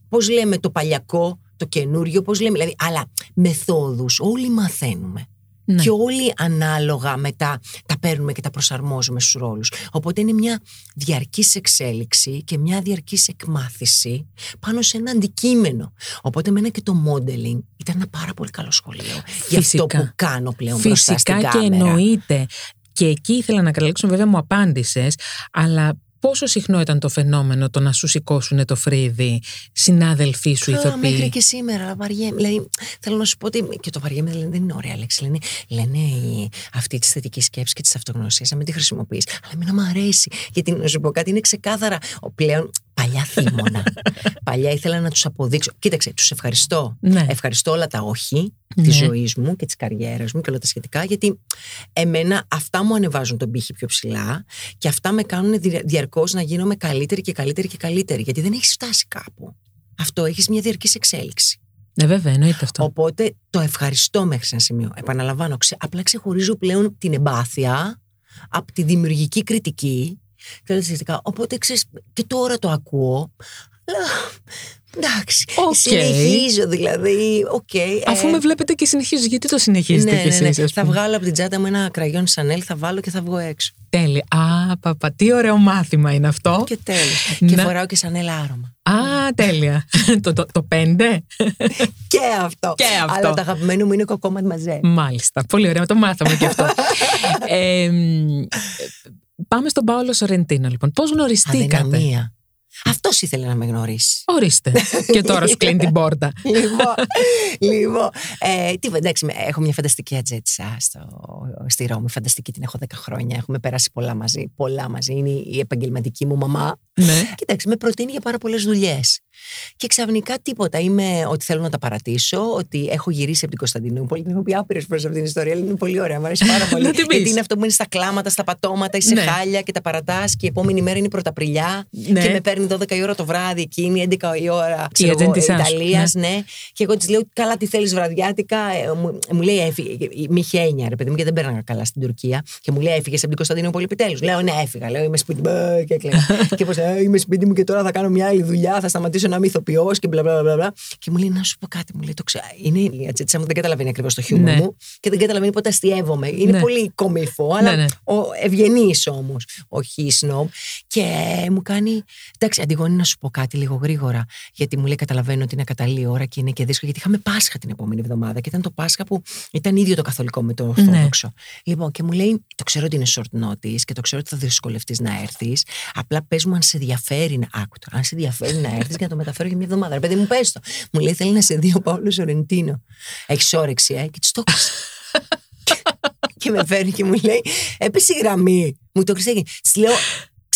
Speaker 2: Πώς λέμε το παλιακό, το καινούριο, πώς λέμε, δηλαδή, αλλά μεθόδους όλοι μαθαίνουμε.
Speaker 1: Ναι.
Speaker 2: Και όλοι ανάλογα μετά τα παίρνουμε και τα προσαρμόζουμε στους ρόλους. Οπότε είναι μια διαρκής εξέλιξη και μια διαρκής εκμάθηση πάνω σε ένα αντικείμενο. Οπότε εμένα και το modeling ήταν ένα πάρα πολύ καλό σχολείο για αυτό
Speaker 1: Φυσικά.
Speaker 2: που κάνω πλέον μπροστά στην
Speaker 1: Φυσικά και
Speaker 2: κάμερα.
Speaker 1: εννοείται. Και εκεί ήθελα να καταλήξω, βέβαια μου απάντησες, αλλά πόσο συχνό ήταν το φαινόμενο το να σου σηκώσουν το φρύδι συνάδελφοί σου
Speaker 2: Α, μέχρι
Speaker 1: ηθοποιοί.
Speaker 2: και σήμερα, αλλά βαριέμαι. Δηλαδή, θέλω να σου πω ότι και το βαριέμαι δηλαδή, δεν είναι ωραία λέξη. Λένε, λένε οι- αυτή της θετικής σκέψης και της αυτογνωσίας, να μην τη χρησιμοποιείς. Αλλά εμένα μου αρέσει. Γιατί να σου πω κάτι, είναι ξεκάθαρα. Ο πλέον παλιά θύμωνα. παλιά ήθελα να τους αποδείξω. Κοίταξε, τους ευχαριστώ.
Speaker 1: Ναι.
Speaker 2: Ευχαριστώ όλα τα όχι
Speaker 1: Ναι.
Speaker 2: της ζωής μου και της καριέρας μου και όλα τα σχετικά, γιατί εμένα αυτά μου ανεβάζουν τον πύχη πιο ψηλά και αυτά με κάνουν διαρκώς να γίνομαι καλύτερη και καλύτερη και καλύτερη. Γιατί δεν έχεις φτάσει κάπου. Αυτό έχεις μια διαρκή εξέλιξη.
Speaker 1: Ναι, βέβαια, εννοείται αυτό.
Speaker 2: Οπότε το ευχαριστώ μέχρι σε ένα σημείο. Επαναλαμβάνω, ξε, απλά ξεχωρίζω πλέον την εμπάθεια από τη δημιουργική κριτική Τελεσιστικά. Οπότε ξέρεις, και τώρα το ακούω. Αλλά Εντάξει.
Speaker 1: Οκ.
Speaker 2: Συνεχίζω δηλαδή. οκ, ε,
Speaker 1: Αφού με βλέπετε και συνεχίζω, γιατί το συνεχίζετε
Speaker 2: ναι,
Speaker 1: κι
Speaker 2: ναι,
Speaker 1: εσείς,
Speaker 2: ναι.
Speaker 1: ας
Speaker 2: Θα
Speaker 1: πούμε;
Speaker 2: βγάλω από την τσάντα μου ένα κραγιόν Σανέλ, θα βάλω και θα βγω έξω.
Speaker 1: Τέλεια. Α, παπα, τι ωραίο μάθημα είναι αυτό.
Speaker 2: Και τέλος. Και
Speaker 1: Να-
Speaker 2: φοράω και Σανέλ άρωμα.
Speaker 1: Α, τέλεια. το, το, το πέντε;
Speaker 2: Και αυτό.
Speaker 1: Και αυτό.
Speaker 2: Αλλά το αγαπημένο μου είναι κοκόμα μαζέ.
Speaker 1: Μάλιστα. Πολύ ωραία. Το μάθαμε και αυτό. ε, μ, πάμε στον Πάολο Σορεντίνο, λοιπόν. Πώς γνωριστήκατε;
Speaker 2: Αδυναμία. Αυτός ήθελε να με γνωρίσει.
Speaker 1: Ορίστε. και τώρα σου κλείνει την πόρτα.
Speaker 2: λοιπόν, λοιπόν ε, τι, εντάξει, με- έχω μια φανταστική ατζέτσα στο, στη Ρώμη. Φανταστική την έχω 10 χρόνια. Έχουμε περάσει πολλά μαζί. Πολλά μαζί. Είναι η επαγγελματική μου μαμά.
Speaker 1: ναι.
Speaker 2: Κοίταξε, με προτείνει για πάρα πολλές δουλειές. Και ξαφνικά τίποτα. Είμαι ότι θέλω να τα παρατήσω, ότι έχω γυρίσει από την Κωνσταντινούπολη. Την έχω πει άπειρες φορές αυτή την ιστορία, αλλά είναι πολύ ωραία. Μου αρέσει πάρα πολύ.
Speaker 1: Να την πεις.
Speaker 2: Γιατί είναι αυτό που είναι στα κλάματα, στα πατώματα, είσαι
Speaker 1: Ναι.
Speaker 2: χάλια και τα παρατάς και η επόμενη μέρα είναι η Πρωταπριλιά.
Speaker 1: Ναι.
Speaker 2: Και με παίρνει 12 η ώρα το βράδυ εκείνη, 11 η ώρα
Speaker 1: Η ατζέντισά σου,
Speaker 2: Ιταλίας, ναι. Και εγώ της λέω, Καλά, τι θέλεις βραδιάτικα. Ε, μου, μου λέει, έφυγε. Μη είχε έννοια, ρε παιδί μου, γιατί δεν πέραγα καλά στην Τουρκία. Και μου λέει, Έφυγες από την Κωνσταντινούπολη επιτέλους. Λέω, Ναι, έφυγα. Λέω, Είμαι σπίτι μου. Ε, Και έκλαιγα. και πώς, ε, Είμαι σπίτι μου και τώρα θα κάνω μια άλλη δουλειά. Θα σταματήσω να είμαι ηθοποιός και μπλα μπλα μπλα, μπλα. Και μου λέει, Να σου πω κάτι. Μου λέει, το ξέρω. Είναι η ατζέτσα μου, δεν καταλαβαίνει ακριβώς το χιούμορ
Speaker 1: Ναι.
Speaker 2: μου και δεν καταλαβαίνει πότε αστείευομαι. Είναι
Speaker 1: Ναι.
Speaker 2: πολύ κομιφό, αλλά
Speaker 1: Ναι, ναι.
Speaker 2: ευγενής όμως. Όχι σνομ. Και μου κάνει. Εντάξει, Αντιγόνη, να σου πω κάτι λίγο γρήγορα. Γιατί μου λέει: Καταλαβαίνω ότι είναι κατάλληλη ώρα και είναι και δύσκολο. Γιατί είχαμε Πάσχα την επόμενη εβδομάδα και ήταν το Πάσχα που ήταν ίδιο το καθολικό με το Ορθόδοξο. Λοιπόν, και μου λέει: Το ξέρω ότι είναι short notice και το ξέρω ότι θα δυσκολευτείς να έρθεις. Απλά πες μου αν σε ενδιαφέρει να. Άκου τώρα, αν σε ενδιαφέρει να έρθεις και να το μεταφέρω για μια εβδομάδα. Ρε παιδί μου, πες το. Μου λέει: Θέλει να σε δει ο Παύλος Σορεντίνο. Έχεις όρεξη, ε, και της το έκασα. και με φέρνει και μου λέει: Έπεσε η γραμμή. Μου το ξέρει. Της λέω: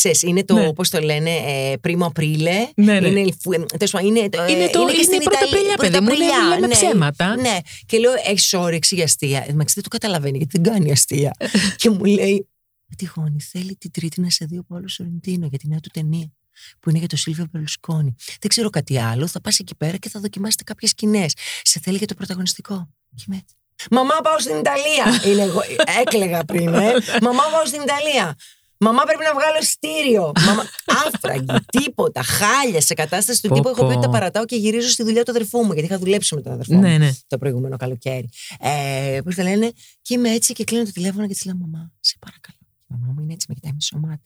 Speaker 2: Ξέρεις, είναι το,
Speaker 1: Ναι.
Speaker 2: πώς το λένε, ε, πρίμο Απρίλε.
Speaker 1: Ναι, ναι.
Speaker 2: Είναι, η φου- ε, τέλος πάντων, είναι, το, ε,
Speaker 1: Είναι το-
Speaker 2: και
Speaker 1: είναι
Speaker 2: στην
Speaker 1: η Πρωταπριλιά,
Speaker 2: Ιταλία.
Speaker 1: παιδί μου, λέμε-
Speaker 2: Πρωταπριλιά,
Speaker 1: λέμε
Speaker 2: ναι.
Speaker 1: ψέματα.
Speaker 2: Ναι. Και λέω, έχεις όρεξη για αστεία. Ε, Εντάξει, δεν το καταλαβαίνει γιατί δεν κάνει αστεία. και μου λέει, Τυχόνη, θέλει την Τρίτη να σε δει ο Παύλος Σορεντίνο για τη νέα του ταινία. Που είναι για το Σίλβιο Μπερλουσκόνη. Δεν ξέρω κάτι άλλο. Θα πας εκεί πέρα και θα δοκιμάσετε κάποιες σκηνές. Σε θέλει για το πρωταγωνιστικό. Και είμαι έτσι. Μαμά, πάω στην Ιταλία! είναι εγώ. Έκλεγα πριν, ε. Μαμά, πάω στην Ιταλία. Μαμά, πρέπει να βγάλω στήριο. Μαμά... Άφραγγι, τίποτα. Χάλια σε κατάσταση του
Speaker 1: Πω,
Speaker 2: τύπου. Έχω πει
Speaker 1: πω.
Speaker 2: ότι τα παρατάω και γυρίζω στη δουλειά του αδερφού μου. Γιατί είχα δουλέψει με τον αδερφό μου
Speaker 1: ναι, ναι.
Speaker 2: το προηγούμενο καλοκαίρι. Ε, Πώ τα λένε, και είμαι έτσι και κλείνω το τηλέφωνο και της λέω: Μαμά, σε παρακαλώ. Η μαμά μου είναι έτσι, με κοιτάει μισό μάτι.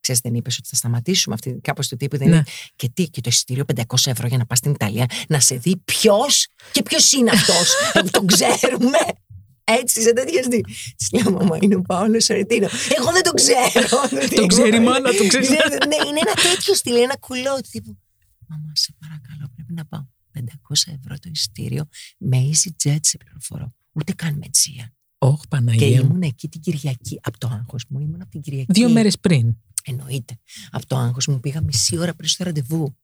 Speaker 2: Ξέρεις, δεν είπες ότι θα σταματήσουμε αυτή, κάπως του τύπου. Δεν
Speaker 1: Ναι.
Speaker 2: είναι. Και τι, και το εισιτήριο 500 ευρώ για να πας στην Ιταλία, να σε δει ποιος και ποιος είναι αυτός. τον ξέρουμε. Έτσι, σε τέτοια στιγμή. Της λέω, Μαμά, είναι ο Παύλος Σαρετίνο. Εγώ δεν τον ξέρω.
Speaker 1: Τον ξέρει η μάνα, τον ξέρει.
Speaker 2: Ξέρετε, ναι, είναι ένα τέτοιο στυλ, ένα κουλό του τύπου. Μαμά, σε παρακαλώ, πρέπει να πάω. 500 ευρώ το εισιτήριο με EasyJet σε πληροφορώ. Ούτε καν με Aegean.
Speaker 1: Όχι,
Speaker 2: Και
Speaker 1: Παναγία μου.
Speaker 2: ήμουν εκεί την Κυριακή. Από το άγχος μου, ήμουν από την Κυριακή.
Speaker 1: Δύο μέρες πριν.
Speaker 2: Εννοείται. Από το άγχος μου πήγα μισή ώρα πριν στο ραντεβού.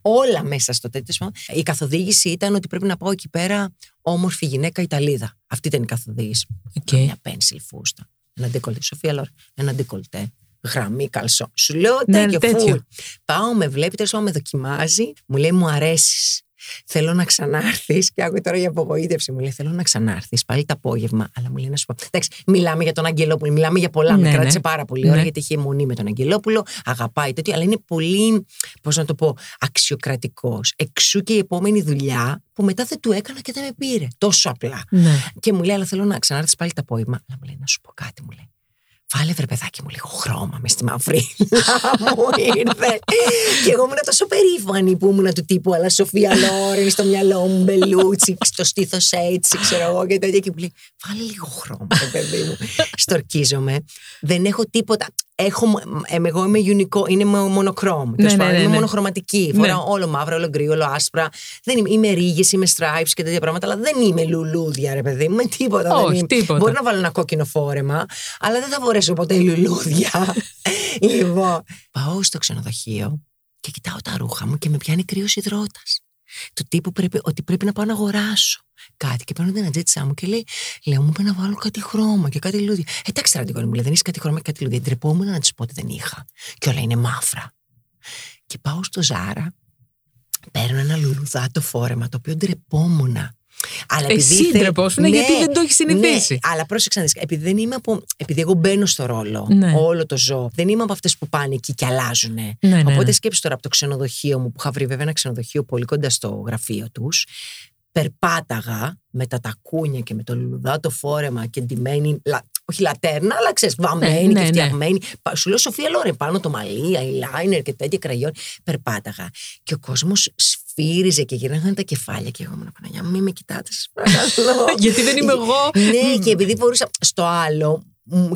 Speaker 2: Όλα μέσα στο τέτοιο. τέλος πάντων. Η καθοδήγηση ήταν ότι πρέπει να πάω εκεί πέρα όμορφη γυναίκα Ιταλίδα. Αυτή ήταν η καθοδήγηση.
Speaker 1: Οκ.
Speaker 2: Μια pencil φούστα. Ένα ντεκολτέ. Σοφία Λόρεν. Ένα ντεκολτέ. Γραμμή καλσό. Σου λέω
Speaker 1: Ναι,
Speaker 2: τέτοιο.
Speaker 1: τέτοιο.
Speaker 2: φουλ. Πάω, με βλέπει, τέλος πάντων με δοκιμάζει. Μου λέει μου αρέσεις. Θέλω να ξανάρθεις. Και άκου τώρα για απογοήτευση. Μου λέει Θέλω να ξανάρθεις πάλι το απόγευμα. Αλλά μου λέει να σου πω. Εντάξει, μιλάμε για τον Αγγελόπουλο. Μιλάμε για πολλά.
Speaker 1: Ναι,
Speaker 2: με κράτησε
Speaker 1: ναι.
Speaker 2: πάρα πολύ ώρα
Speaker 1: Ναι.
Speaker 2: γιατί έχει αιμονή με τον Αγγελόπουλο. Αγαπάει τέτοιο. Αλλά είναι πολύ, πώς να το πω, αξιοκρατικός. Εξού και η επόμενη δουλειά που μετά δεν του έκανα και δεν με πήρε. Τόσο απλά.
Speaker 1: Ναι.
Speaker 2: Και μου λέει, Αλλά θέλω να ξανάρθεις πάλι το απόγευμα. Αλλά μου λέει, Να σου πω κάτι, μου λέει. Βάλε βρε παιδάκι μου λίγο χρώμα μες στη μαύρη. μου ήρθε. και εγώ ήμουν τόσο περήφανη που ήμουν του τύπου, αλλά Σοφία Λόρεν στο μυαλό μου, μπελούτσι, στο στήθος έτσι, ξέρω εγώ και τέτοια. Και μου λέει, Βάλε λίγο χρώμα, ρε παιδί μου. Στορκίζομαι. Δεν έχω τίποτα. Έχω, ε, εγώ είμαι unico, είναι μο- μονοκρόμ. τέλος
Speaker 1: ναι,
Speaker 2: πάντων,
Speaker 1: ναι,
Speaker 2: Είμαι
Speaker 1: ναι.
Speaker 2: μονοχρωματική.
Speaker 1: Ναι.
Speaker 2: Φοράω όλο μαύρο, όλο γκρι, όλο άσπρα. Δεν είμαι, είμαι ρίγες, είμαι stripes και τέτοια πράγματα, αλλά δεν είμαι λουλούδια, ρε παιδί μου. Με τίποτα.
Speaker 1: Όχι,
Speaker 2: δεν είμαι.
Speaker 1: τίποτα.
Speaker 2: Μπορεί να βάλω ένα κόκκινο φόρεμα, αλλά δεν θα φορέσω ποτέ λουλούδια. λοιπόν, πάω στο ξενοδοχείο και κοιτάω τα ρούχα μου και με πιάνει κρύος υδρότας. Του τύπου πρέπει, ότι πρέπει να πάω να αγοράσω κάτι. Και παίρνω την ατζέτησά μου και λέει: Λέω, μου είπε να βάλω κάτι χρώμα και κάτι λουλούδια. Εντάξει, ραντικόνι μου λέει: Δεν έχει κάτι χρώμα και κάτι λουλούδια. Ντρεπόμουν να της πω ότι δεν είχα. Και όλα είναι μαύρα. Και πάω στο Ζάρα, παίρνω ένα λουλουδάτο φόρεμα το οποίο ντρεπόμουν Αλλά
Speaker 1: Εσύ
Speaker 2: θε-
Speaker 1: ντρεπόσουν γιατί δεν το έχεις συνηθίσει.
Speaker 2: Ναι, αλλά πρόσεξε να δεις, επειδή δεν είμαι από. Επειδή εγώ μπαίνω στο ρόλο,
Speaker 1: Ναι.
Speaker 2: όλο το ζω, δεν είμαι από αυτές που πάνε εκεί και αλλάζουν.
Speaker 1: Ναι, ναι,
Speaker 2: Οπότε
Speaker 1: ναι.
Speaker 2: σκέψου τώρα από το ξενοδοχείο μου, που είχα βρει βέβαια ένα ξενοδοχείο πολύ κοντά στο γραφείο τους. Περπάταγα με τα τακούνια και με το λουλουδάτο φόρεμα και ντυμένη. λα- όχι λατέρνα, αλλά ξέρεις, βαμμένη
Speaker 1: Ναι,
Speaker 2: και
Speaker 1: ναι, ναι.
Speaker 2: φτιαγμένη. Πα- Σου λέω Σοφία Λόρε πάνω το μαλλί, eyeliner και τέτοια κραγιόν. Περπάταγα. Και ο κόσμος σφύριζε και γυρνάγανε τα κεφάλια. Και εγώ ήμουν Παναγιά, μην με κοιτάτες, σας παρακαλώ.
Speaker 1: Γιατί δεν είμαι εγώ.
Speaker 2: ναι, και επειδή φορούσα στο άλλο,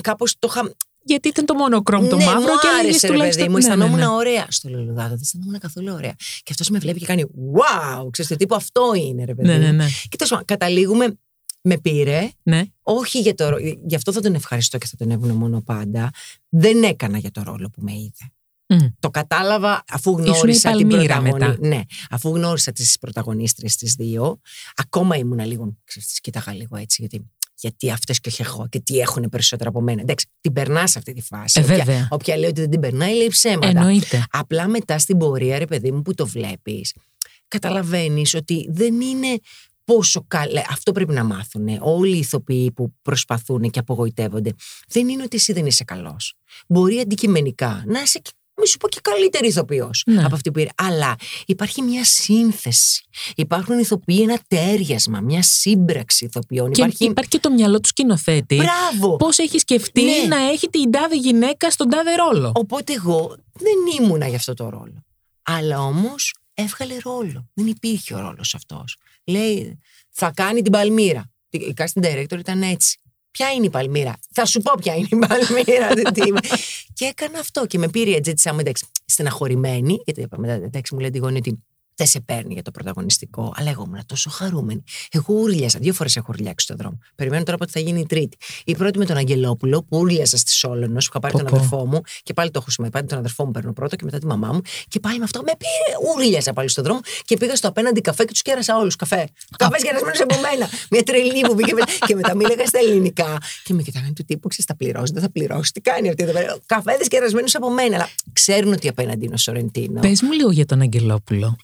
Speaker 2: κάπως το είχα.
Speaker 1: Γιατί ήταν το μονοκρόμ το
Speaker 2: ναι,
Speaker 1: μαύρο
Speaker 2: μου
Speaker 1: και έλεγε
Speaker 2: άρεσε, ρε
Speaker 1: τουλάχιστον.
Speaker 2: παιδί μου,
Speaker 1: Ναι, ναι,
Speaker 2: αισθανόμουν
Speaker 1: ναι.
Speaker 2: ωραία στο λουλουδάτο. Δεν αισθανόμουν καθόλου ωραία. Και αυτός με βλέπει και κάνει Wow! Ξέρεις τι τύπο αυτό είναι, ρε παιδί.
Speaker 1: Ναι, ναι,
Speaker 2: μου.
Speaker 1: ναι.
Speaker 2: Και τέλος πάντων, καταλήγουμε, με πήρε.
Speaker 1: ναι.
Speaker 2: Όχι για το ρόλο. Γι' αυτό θα τον ευχαριστώ και θα τον μόνο πάντα. Δεν έκανα για το ρόλο που με είδε.
Speaker 1: Μμ.
Speaker 2: Το κατάλαβα αφού
Speaker 1: Ήσουν η
Speaker 2: γνώρισα την
Speaker 1: Παλμύρα
Speaker 2: πρωταγωνίστρια.
Speaker 1: μετά.
Speaker 2: Ναι, αφού γνώρισα τις πρωταγωνίστριες τις δύο, ακόμα ήμουνα λίγο, ξέρεις, τις κοίταγα λίγο έτσι, γιατί, γιατί αυτές και όχι εγώ και τι έχουν περισσότερα από μένα. Εντάξει, την περνάς σε αυτή τη φάση.
Speaker 1: Ε,
Speaker 2: Όποια-
Speaker 1: βέβαια.
Speaker 2: Όποια λέει ότι δεν την περνάει, λέει ψέματα.
Speaker 1: Εννοείται.
Speaker 2: Απλά μετά στην πορεία, ρε παιδί μου, που το βλέπεις, καταλαβαίνεις ότι δεν είναι πόσο καλά. Αυτό πρέπει να μάθουν όλοι οι ηθοποιοί που προσπαθούν και απογοητεύονται. Δεν είναι ότι εσύ δεν είσαι καλός. Μπορεί αντικειμενικά να είσαι και μη σου πω και καλύτερη ηθοποιός
Speaker 1: Ναι.
Speaker 2: από αυτή που είναι. Αλλά υπάρχει μια σύνθεση. Υπάρχουν ηθοποιοί, ένα τέριασμα, μια σύμπραξη ηθοποιών.
Speaker 1: Και
Speaker 2: υπάρχει.
Speaker 1: υπάρχει και το μυαλό του σκηνοθέτη.
Speaker 2: Μπράβο!
Speaker 1: Πώς έχεις σκεφτεί
Speaker 2: Ναι.
Speaker 1: να έχει την τάδε γυναίκα στον τάδε ρόλο;
Speaker 2: Οπότε εγώ δεν ήμουνα για αυτό το ρόλο. Αλλά όμως έβγαλε ρόλο. Δεν υπήρχε ο ρόλος αυτός. Λέει, θα κάνει την Παλμύρα. Η casting director ήταν έτσι. Ποια είναι η Παλμύρα; Θα σου πω ποια είναι η Παλμύρα. δεν τι είμαι. και έκανα αυτό και με πήρε η Ατζέτη Σάμου, εντάξει, στεναχωρημένη. Γιατί είπα μετά, εντάξει, μου λέει τη γόνη ότι δεν σε παίρνει για το πρωταγωνιστικό. Αλλά εγώ ήμουν τόσο χαρούμενη. Εγώ ούρλιασα. Δύο φορές έχω ουρλιάξει στον δρόμο. Περιμένω τώρα πότε θα γίνει η τρίτη. Η πρώτη με τον Αγγελόπουλο που ούρλιασα στη Σόλωνο, που είχα πάρει
Speaker 1: Πω,
Speaker 2: τον
Speaker 1: πω.
Speaker 2: αδερφό μου και πάλι το έχω σημαίνει. τον αδερφό μου παίρνω πρώτο και μετά τη μαμά μου. Και πάλι με αυτό με πήρε. Ούρλιασα πάλι στον δρόμο και πήγα στο απέναντι καφέ και τους κέρασα όλους. Καφέ. Καφές κερασμένο από μένα. Μια τρελή που πήγε μετά. και μετά μίλαγα στα ελληνικά. Και με κοιτάγανε του τύπου, ξέρεις, θα πληρώσει, δεν θα πληρώσει. Τι κάνει αυτή εδώ πέρα. Καφέδες κερασμένου από μένα. Αλλά ξέρουν ότι απέναντι είναι ο Σορεντίνο.
Speaker 1: Πες μου λίγο για τον Αγγελόπουλο.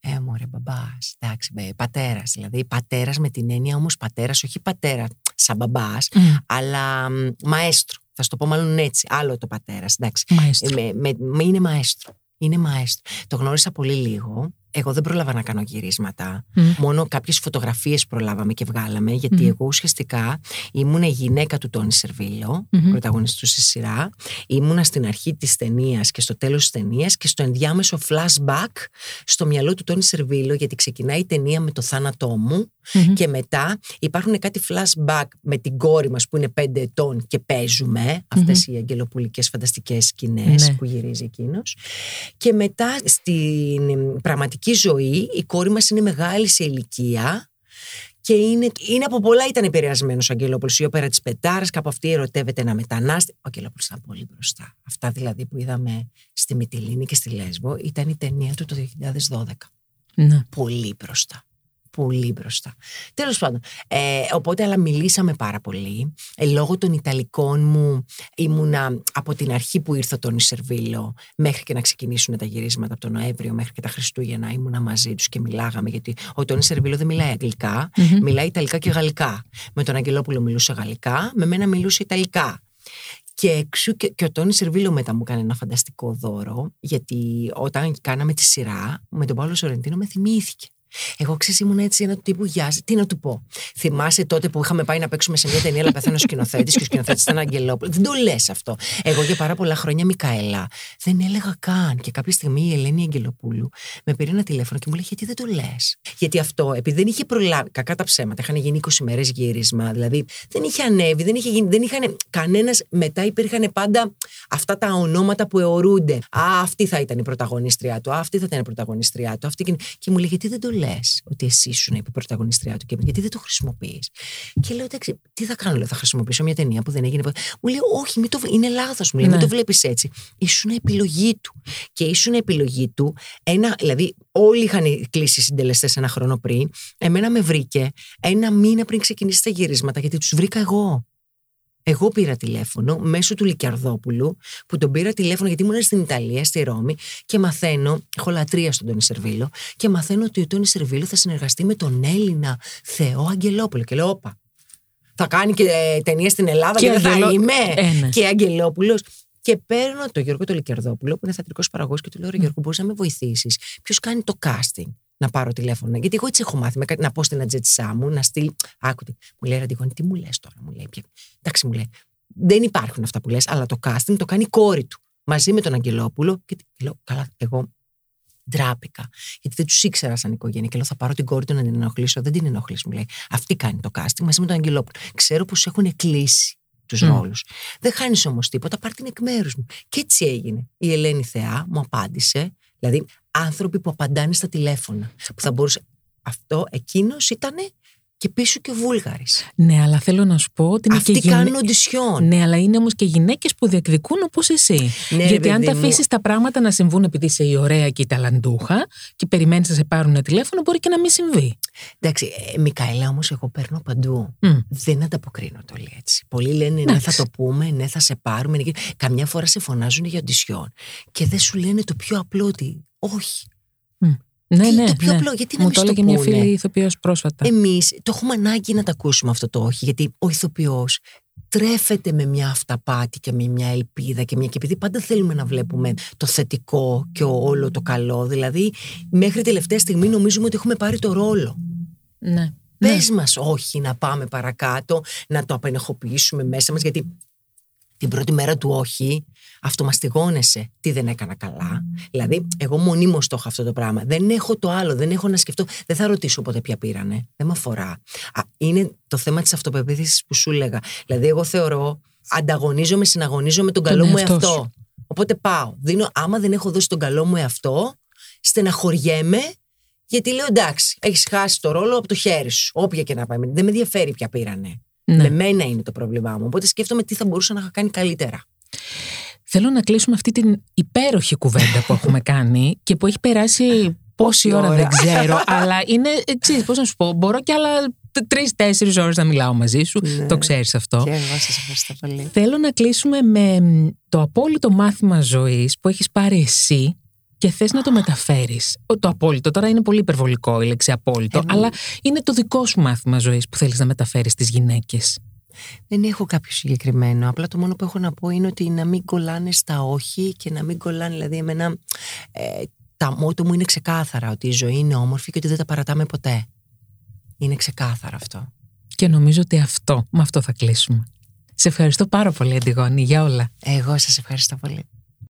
Speaker 2: Ε, μωρέ, μπαμπάς. Εντάξει, πατέρας. Δηλαδή, πατέρας με την έννοια όμως πατέρας, όχι πατέρα σαν μπαμπάς, αλλά μ, μαέστρο. Θα σου το πω μάλλον έτσι. Άλλο το πατέρας. Εντάξει.
Speaker 1: Μαέστρο.
Speaker 2: Ε, με, με, με- είναι μαέστρο. Είναι μαέστρο. Το γνώρισα πολύ λίγο. Εγώ δεν πρόλαβα να κάνω γυρίσματα.
Speaker 1: Μμ.
Speaker 2: Μόνο κάποιες φωτογραφίες προλάβαμε και βγάλαμε, γιατί
Speaker 1: Μμμ.
Speaker 2: εγώ ουσιαστικά ήμουν η γυναίκα του Τόνι Σερβίλο,
Speaker 1: Μμμ.
Speaker 2: πρωταγωνιστού στη σειρά. Ήμουνα στην αρχή της ταινίας και στο τέλος της ταινίας και στο ενδιάμεσο flashback στο μυαλό του Τόνι Σερβίλο, γιατί ξεκινάει η ταινία με το θάνατό μου
Speaker 1: Μμμ.
Speaker 2: και μετά υπάρχουν κάτι flashback με την κόρη μας που είναι 5 ετών και παίζουμε αυτές οι αγγελοπουλικές φανταστικές σκηνές
Speaker 1: Ναι.
Speaker 2: που γυρίζει εκείνος και μετά στην πραγματική ζωή η κόρη μας είναι μεγάλη σε ηλικία και είναι, είναι από πολλά ήταν επηρεασμένος ο Αγγελόπουλος. Η όπερα της Πετάρας, κάπου αυτή ερωτεύεται ένα μετανάστη. Ο Αγγελόπουλος ήταν πολύ μπροστά. Αυτά δηλαδή που είδαμε στη Μυτιλίνη και στη Λέσβο ήταν η ταινία του το 2012
Speaker 1: Ναι.
Speaker 2: πολύ μπροστά. Πολύ μπροστά. Τέλος πάντων. Ε, οπότε, αλλά μιλήσαμε πάρα πολύ. Ε, λόγω των Ιταλικών μου ήμουνα από την αρχή που ήρθε ο Τόνι Σερβίλο μέχρι και να ξεκινήσουν τα γυρίσματα από τον Νοέμβριο μέχρι και τα Χριστούγεννα ήμουνα μαζί τους και μιλάγαμε γιατί ο Τόνι Σερβίλο δεν μιλάει αγγλικά,
Speaker 1: Μμμ.
Speaker 2: μιλάει Ιταλικά και Γαλλικά. Με τον Αγγελόπουλο μιλούσε Γαλλικά, με μένα μιλούσε Ιταλικά. Και, εξού και, και ο Τόνι Σερβίλο μετά μου έκανε ένα φανταστικό δώρο, γιατί όταν κάναμε τη σειρά, με τον Παύλο Σορεντίνο με θυμήθηκε. Εγώ ξέρεις, ήμουν έτσι ένα του τύπου Γεια σας». Τι να του πω. Θυμάσαι τότε που είχαμε πάει να παίξουμε σε μια ταινία, αλλά πεθαίνει ο σκηνοθέτης και ο σκηνοθέτης ήταν Αγγελόπουλος. Δεν το λες αυτό. Εγώ για πάρα πολλά χρόνια Μικαέλα δεν έλεγα καν. Και κάποια στιγμή η Ελένη Αγγελοπούλου με πήρε ένα τηλέφωνο και μου λέει: Γιατί δεν το λες; Γιατί αυτό, επειδή δεν είχε προλάβει, κακά τα ψέματα, είχαν γίνει 20 μέρες γύρισμα, δηλαδή δεν είχε ανέβει, δεν είχε γίνει, δεν είχαν κανένας. Μετά υπήρχαν πάντα αυτά τα ονόματα που αιωρούνται. Α, αυτή θα ήταν η πρωταγωνίστριά του. Α, αυτή θα ήταν η πρωταγωνίστριά του. Αυτή και... και μου λέει: Γιατί δεν το λε ότι εσύ ήσουν η πρωταγωνίστριά του και γιατί δεν το χρησιμοποιείς. Και λέω: Εντάξει, τι θα κάνω, λέω, θα χρησιμοποιήσω μια ταινία που δεν έγινε. ποτέ». Μου λέει: Όχι, μην το... είναι λάθος. Μου λέει:
Speaker 1: Ναι.
Speaker 2: Μην το βλέπεις έτσι. Ήσουν επιλογή του. Και ήσουν επιλογή του. Ένα, δηλαδή, όλοι είχαν κλείσει συντελεστές ένα χρόνο πριν. Εμένα με βρήκε ένα μήνα πριν ξεκινήσει τα γυρίσματα, γιατί τους βρήκα εγώ. Εγώ πήρα τηλέφωνο μέσω του Λικιαρδόπουλου, που τον πήρα τηλέφωνο γιατί ήμουν στην Ιταλία, στη Ρώμη, και μαθαίνω, έχω λατρεία στον Τόνι Σερβίλο, και μαθαίνω ότι ο Τόνι Σερβίλο θα συνεργαστεί με τον Έλληνα Θεό Αγγελόπουλο. Και λέω, Όπα, θα κάνει και ε, ταινία στην Ελλάδα και, και δεν θα είμαι. Ε, ναι. Και Αγγελόπουλος. Και παίρνω τον Γιώργο το Λικερδόπουλο, που είναι θεατρικό παραγωγός, και του λέω: Ρε Γιώργο, μπορείς να με βοηθήσεις. Ποιος κάνει το casting να πάρω τηλέφωνο. Γιατί εγώ έτσι έχω μάθει με κάτι, να πω στην ατζέτσά μου, να στείλει. Άκουτε. Μου λέει Ραντιγόνη, τι μου λες τώρα, μου λέει. Εντάξει, μου λέει. Δεν υπάρχουν αυτά που λες, αλλά το casting το κάνει η κόρη του. Μαζί με τον Αγγελόπουλο. Και λέω: Καλά, εγώ ντράπηκα. Γιατί δεν τους ήξερα σαν οικογένεια. Και λέω: Θα πάρω την κόρη του να την ενοχλήσω. Δεν την ενοχλήσω, μου λέει. Αυτή κάνει το casting μαζί με τον Αγγελόπουλο. Ξέρω πως έχουν κλείσει τους mm. ρόλους. Δεν χάνεις όμως τίποτα, πάρ την εκ μέρους μου. Και έτσι έγινε. Η Ελένη Θεά μου απάντησε. Δηλαδή, άνθρωποι που απαντάνε στα τηλέφωνα. Που θα μπορούσε. Αυτό, εκείνος ήταν και πίσω και ο Βούλγαρης.
Speaker 1: Ναι, αλλά θέλω να σου πω ότι είναι
Speaker 2: Αυτοί
Speaker 1: και
Speaker 2: κάνουν οντισιόν.
Speaker 1: Ναι, αλλά είναι όμως και γυναίκες που διεκδικούν όπως εσύ. Ναι, Γιατί αν τα αφήσεις τα πράγματα να συμβούν επειδή είσαι η ωραία και η ταλαντούχα και περιμένεις να σε πάρουν τηλέφωνο, μπορεί και να μην συμβεί.
Speaker 2: Εντάξει, ε, Μικαέλα, όμως εγώ παίρνω παντού. Mm. Δεν ανταποκρίνω το λέει έτσι. Πολλοί λένε ναι, θα το πούμε, ναι, θα σε πάρουμε. Ναι. Καμιά φορά σε φωνάζουν για οντισιόν και δεν σου λένε το πιο απλό ότι όχι.
Speaker 1: Ναι, ναι,
Speaker 2: το πιο
Speaker 1: ναι.
Speaker 2: απλό, γιατί να
Speaker 1: Μου
Speaker 2: μην
Speaker 1: το έλεγε μια φίλη ηθοποιός πρόσφατα.
Speaker 2: Εμείς το έχουμε ανάγκη να τα ακούσουμε αυτό το όχι, γιατί ο ηθοποιός τρέφεται με μια αυταπάτη και με μια ελπίδα και μια και επειδή πάντα θέλουμε να βλέπουμε το θετικό και όλο το καλό. Δηλαδή, μέχρι τελευταία στιγμή νομίζουμε ότι έχουμε πάρει το ρόλο.
Speaker 1: Ναι.
Speaker 2: Πες
Speaker 1: ναι.
Speaker 2: μας, όχι, να πάμε παρακάτω, να το απενεχοποιήσουμε μέσα μας, γιατί την πρώτη μέρα του όχι, αυτομαστιγώνεσαι τι δεν έκανα καλά. Δηλαδή, εγώ μονίμως το έχω αυτό το πράγμα. Δεν έχω το άλλο, δεν έχω να σκεφτώ. Δεν θα ρωτήσω ποτέ ποια πήρανε. Δεν με αφορά. Α, είναι το θέμα της αυτοπεποίθησης που σου έλεγα. Δηλαδή, εγώ θεωρώ, ανταγωνίζομαι, συναγωνίζομαι τον καλό μου εαυτό. Οπότε πάω. Δίνω, άμα δεν έχω δώσει τον καλό μου εαυτό, στεναχωριέμαι γιατί λέω εντάξει, έχεις χάσει το ρόλο από το χέρι σου. Όποια και να πάει. Δεν με ενδιαφέρει ποια πήρανε. Ναι. Με μένα είναι το πρόβλημά μου. Οπότε σκέφτομαι τι θα μπορούσα να κάνει καλύτερα.
Speaker 1: Θέλω να κλείσουμε αυτή την υπέροχη κουβέντα που έχουμε κάνει και που έχει περάσει πόση ώρα, δεν ξέρω, αλλά είναι εξή. Πώς να σου πω, μπορώ κι άλλα τρει-τέσσερι ώρες να μιλάω μαζί σου. Ναι. Το ξέρεις αυτό.
Speaker 2: Και εγώ σας ευχαριστώ πολύ.
Speaker 1: Θέλω να κλείσουμε με το απόλυτο μάθημα ζωής που έχεις πάρει εσύ και θες να το μεταφέρεις. Το απόλυτο, τώρα είναι πολύ υπερβολικό η λέξη απόλυτο, ε, αλλά είναι το δικό σου μάθημα ζωής που θέλεις να μεταφέρεις στις γυναίκες.
Speaker 2: Δεν έχω κάποιο συγκεκριμένο. Απλά το μόνο που έχω να πω είναι ότι να μην κολλάνε στα όχι και να μην κολλάνε. Δηλαδή, εμένα ε, τα μότο μου είναι ξεκάθαρα ότι η ζωή είναι όμορφη και ότι δεν τα παρατάμε ποτέ. Είναι ξεκάθαρα αυτό.
Speaker 1: Και νομίζω ότι αυτό, με αυτό θα κλείσουμε. Σε ευχαριστώ πάρα πολύ, Αντιγόνη, για όλα.
Speaker 2: Εγώ σας ευχαριστώ πολύ.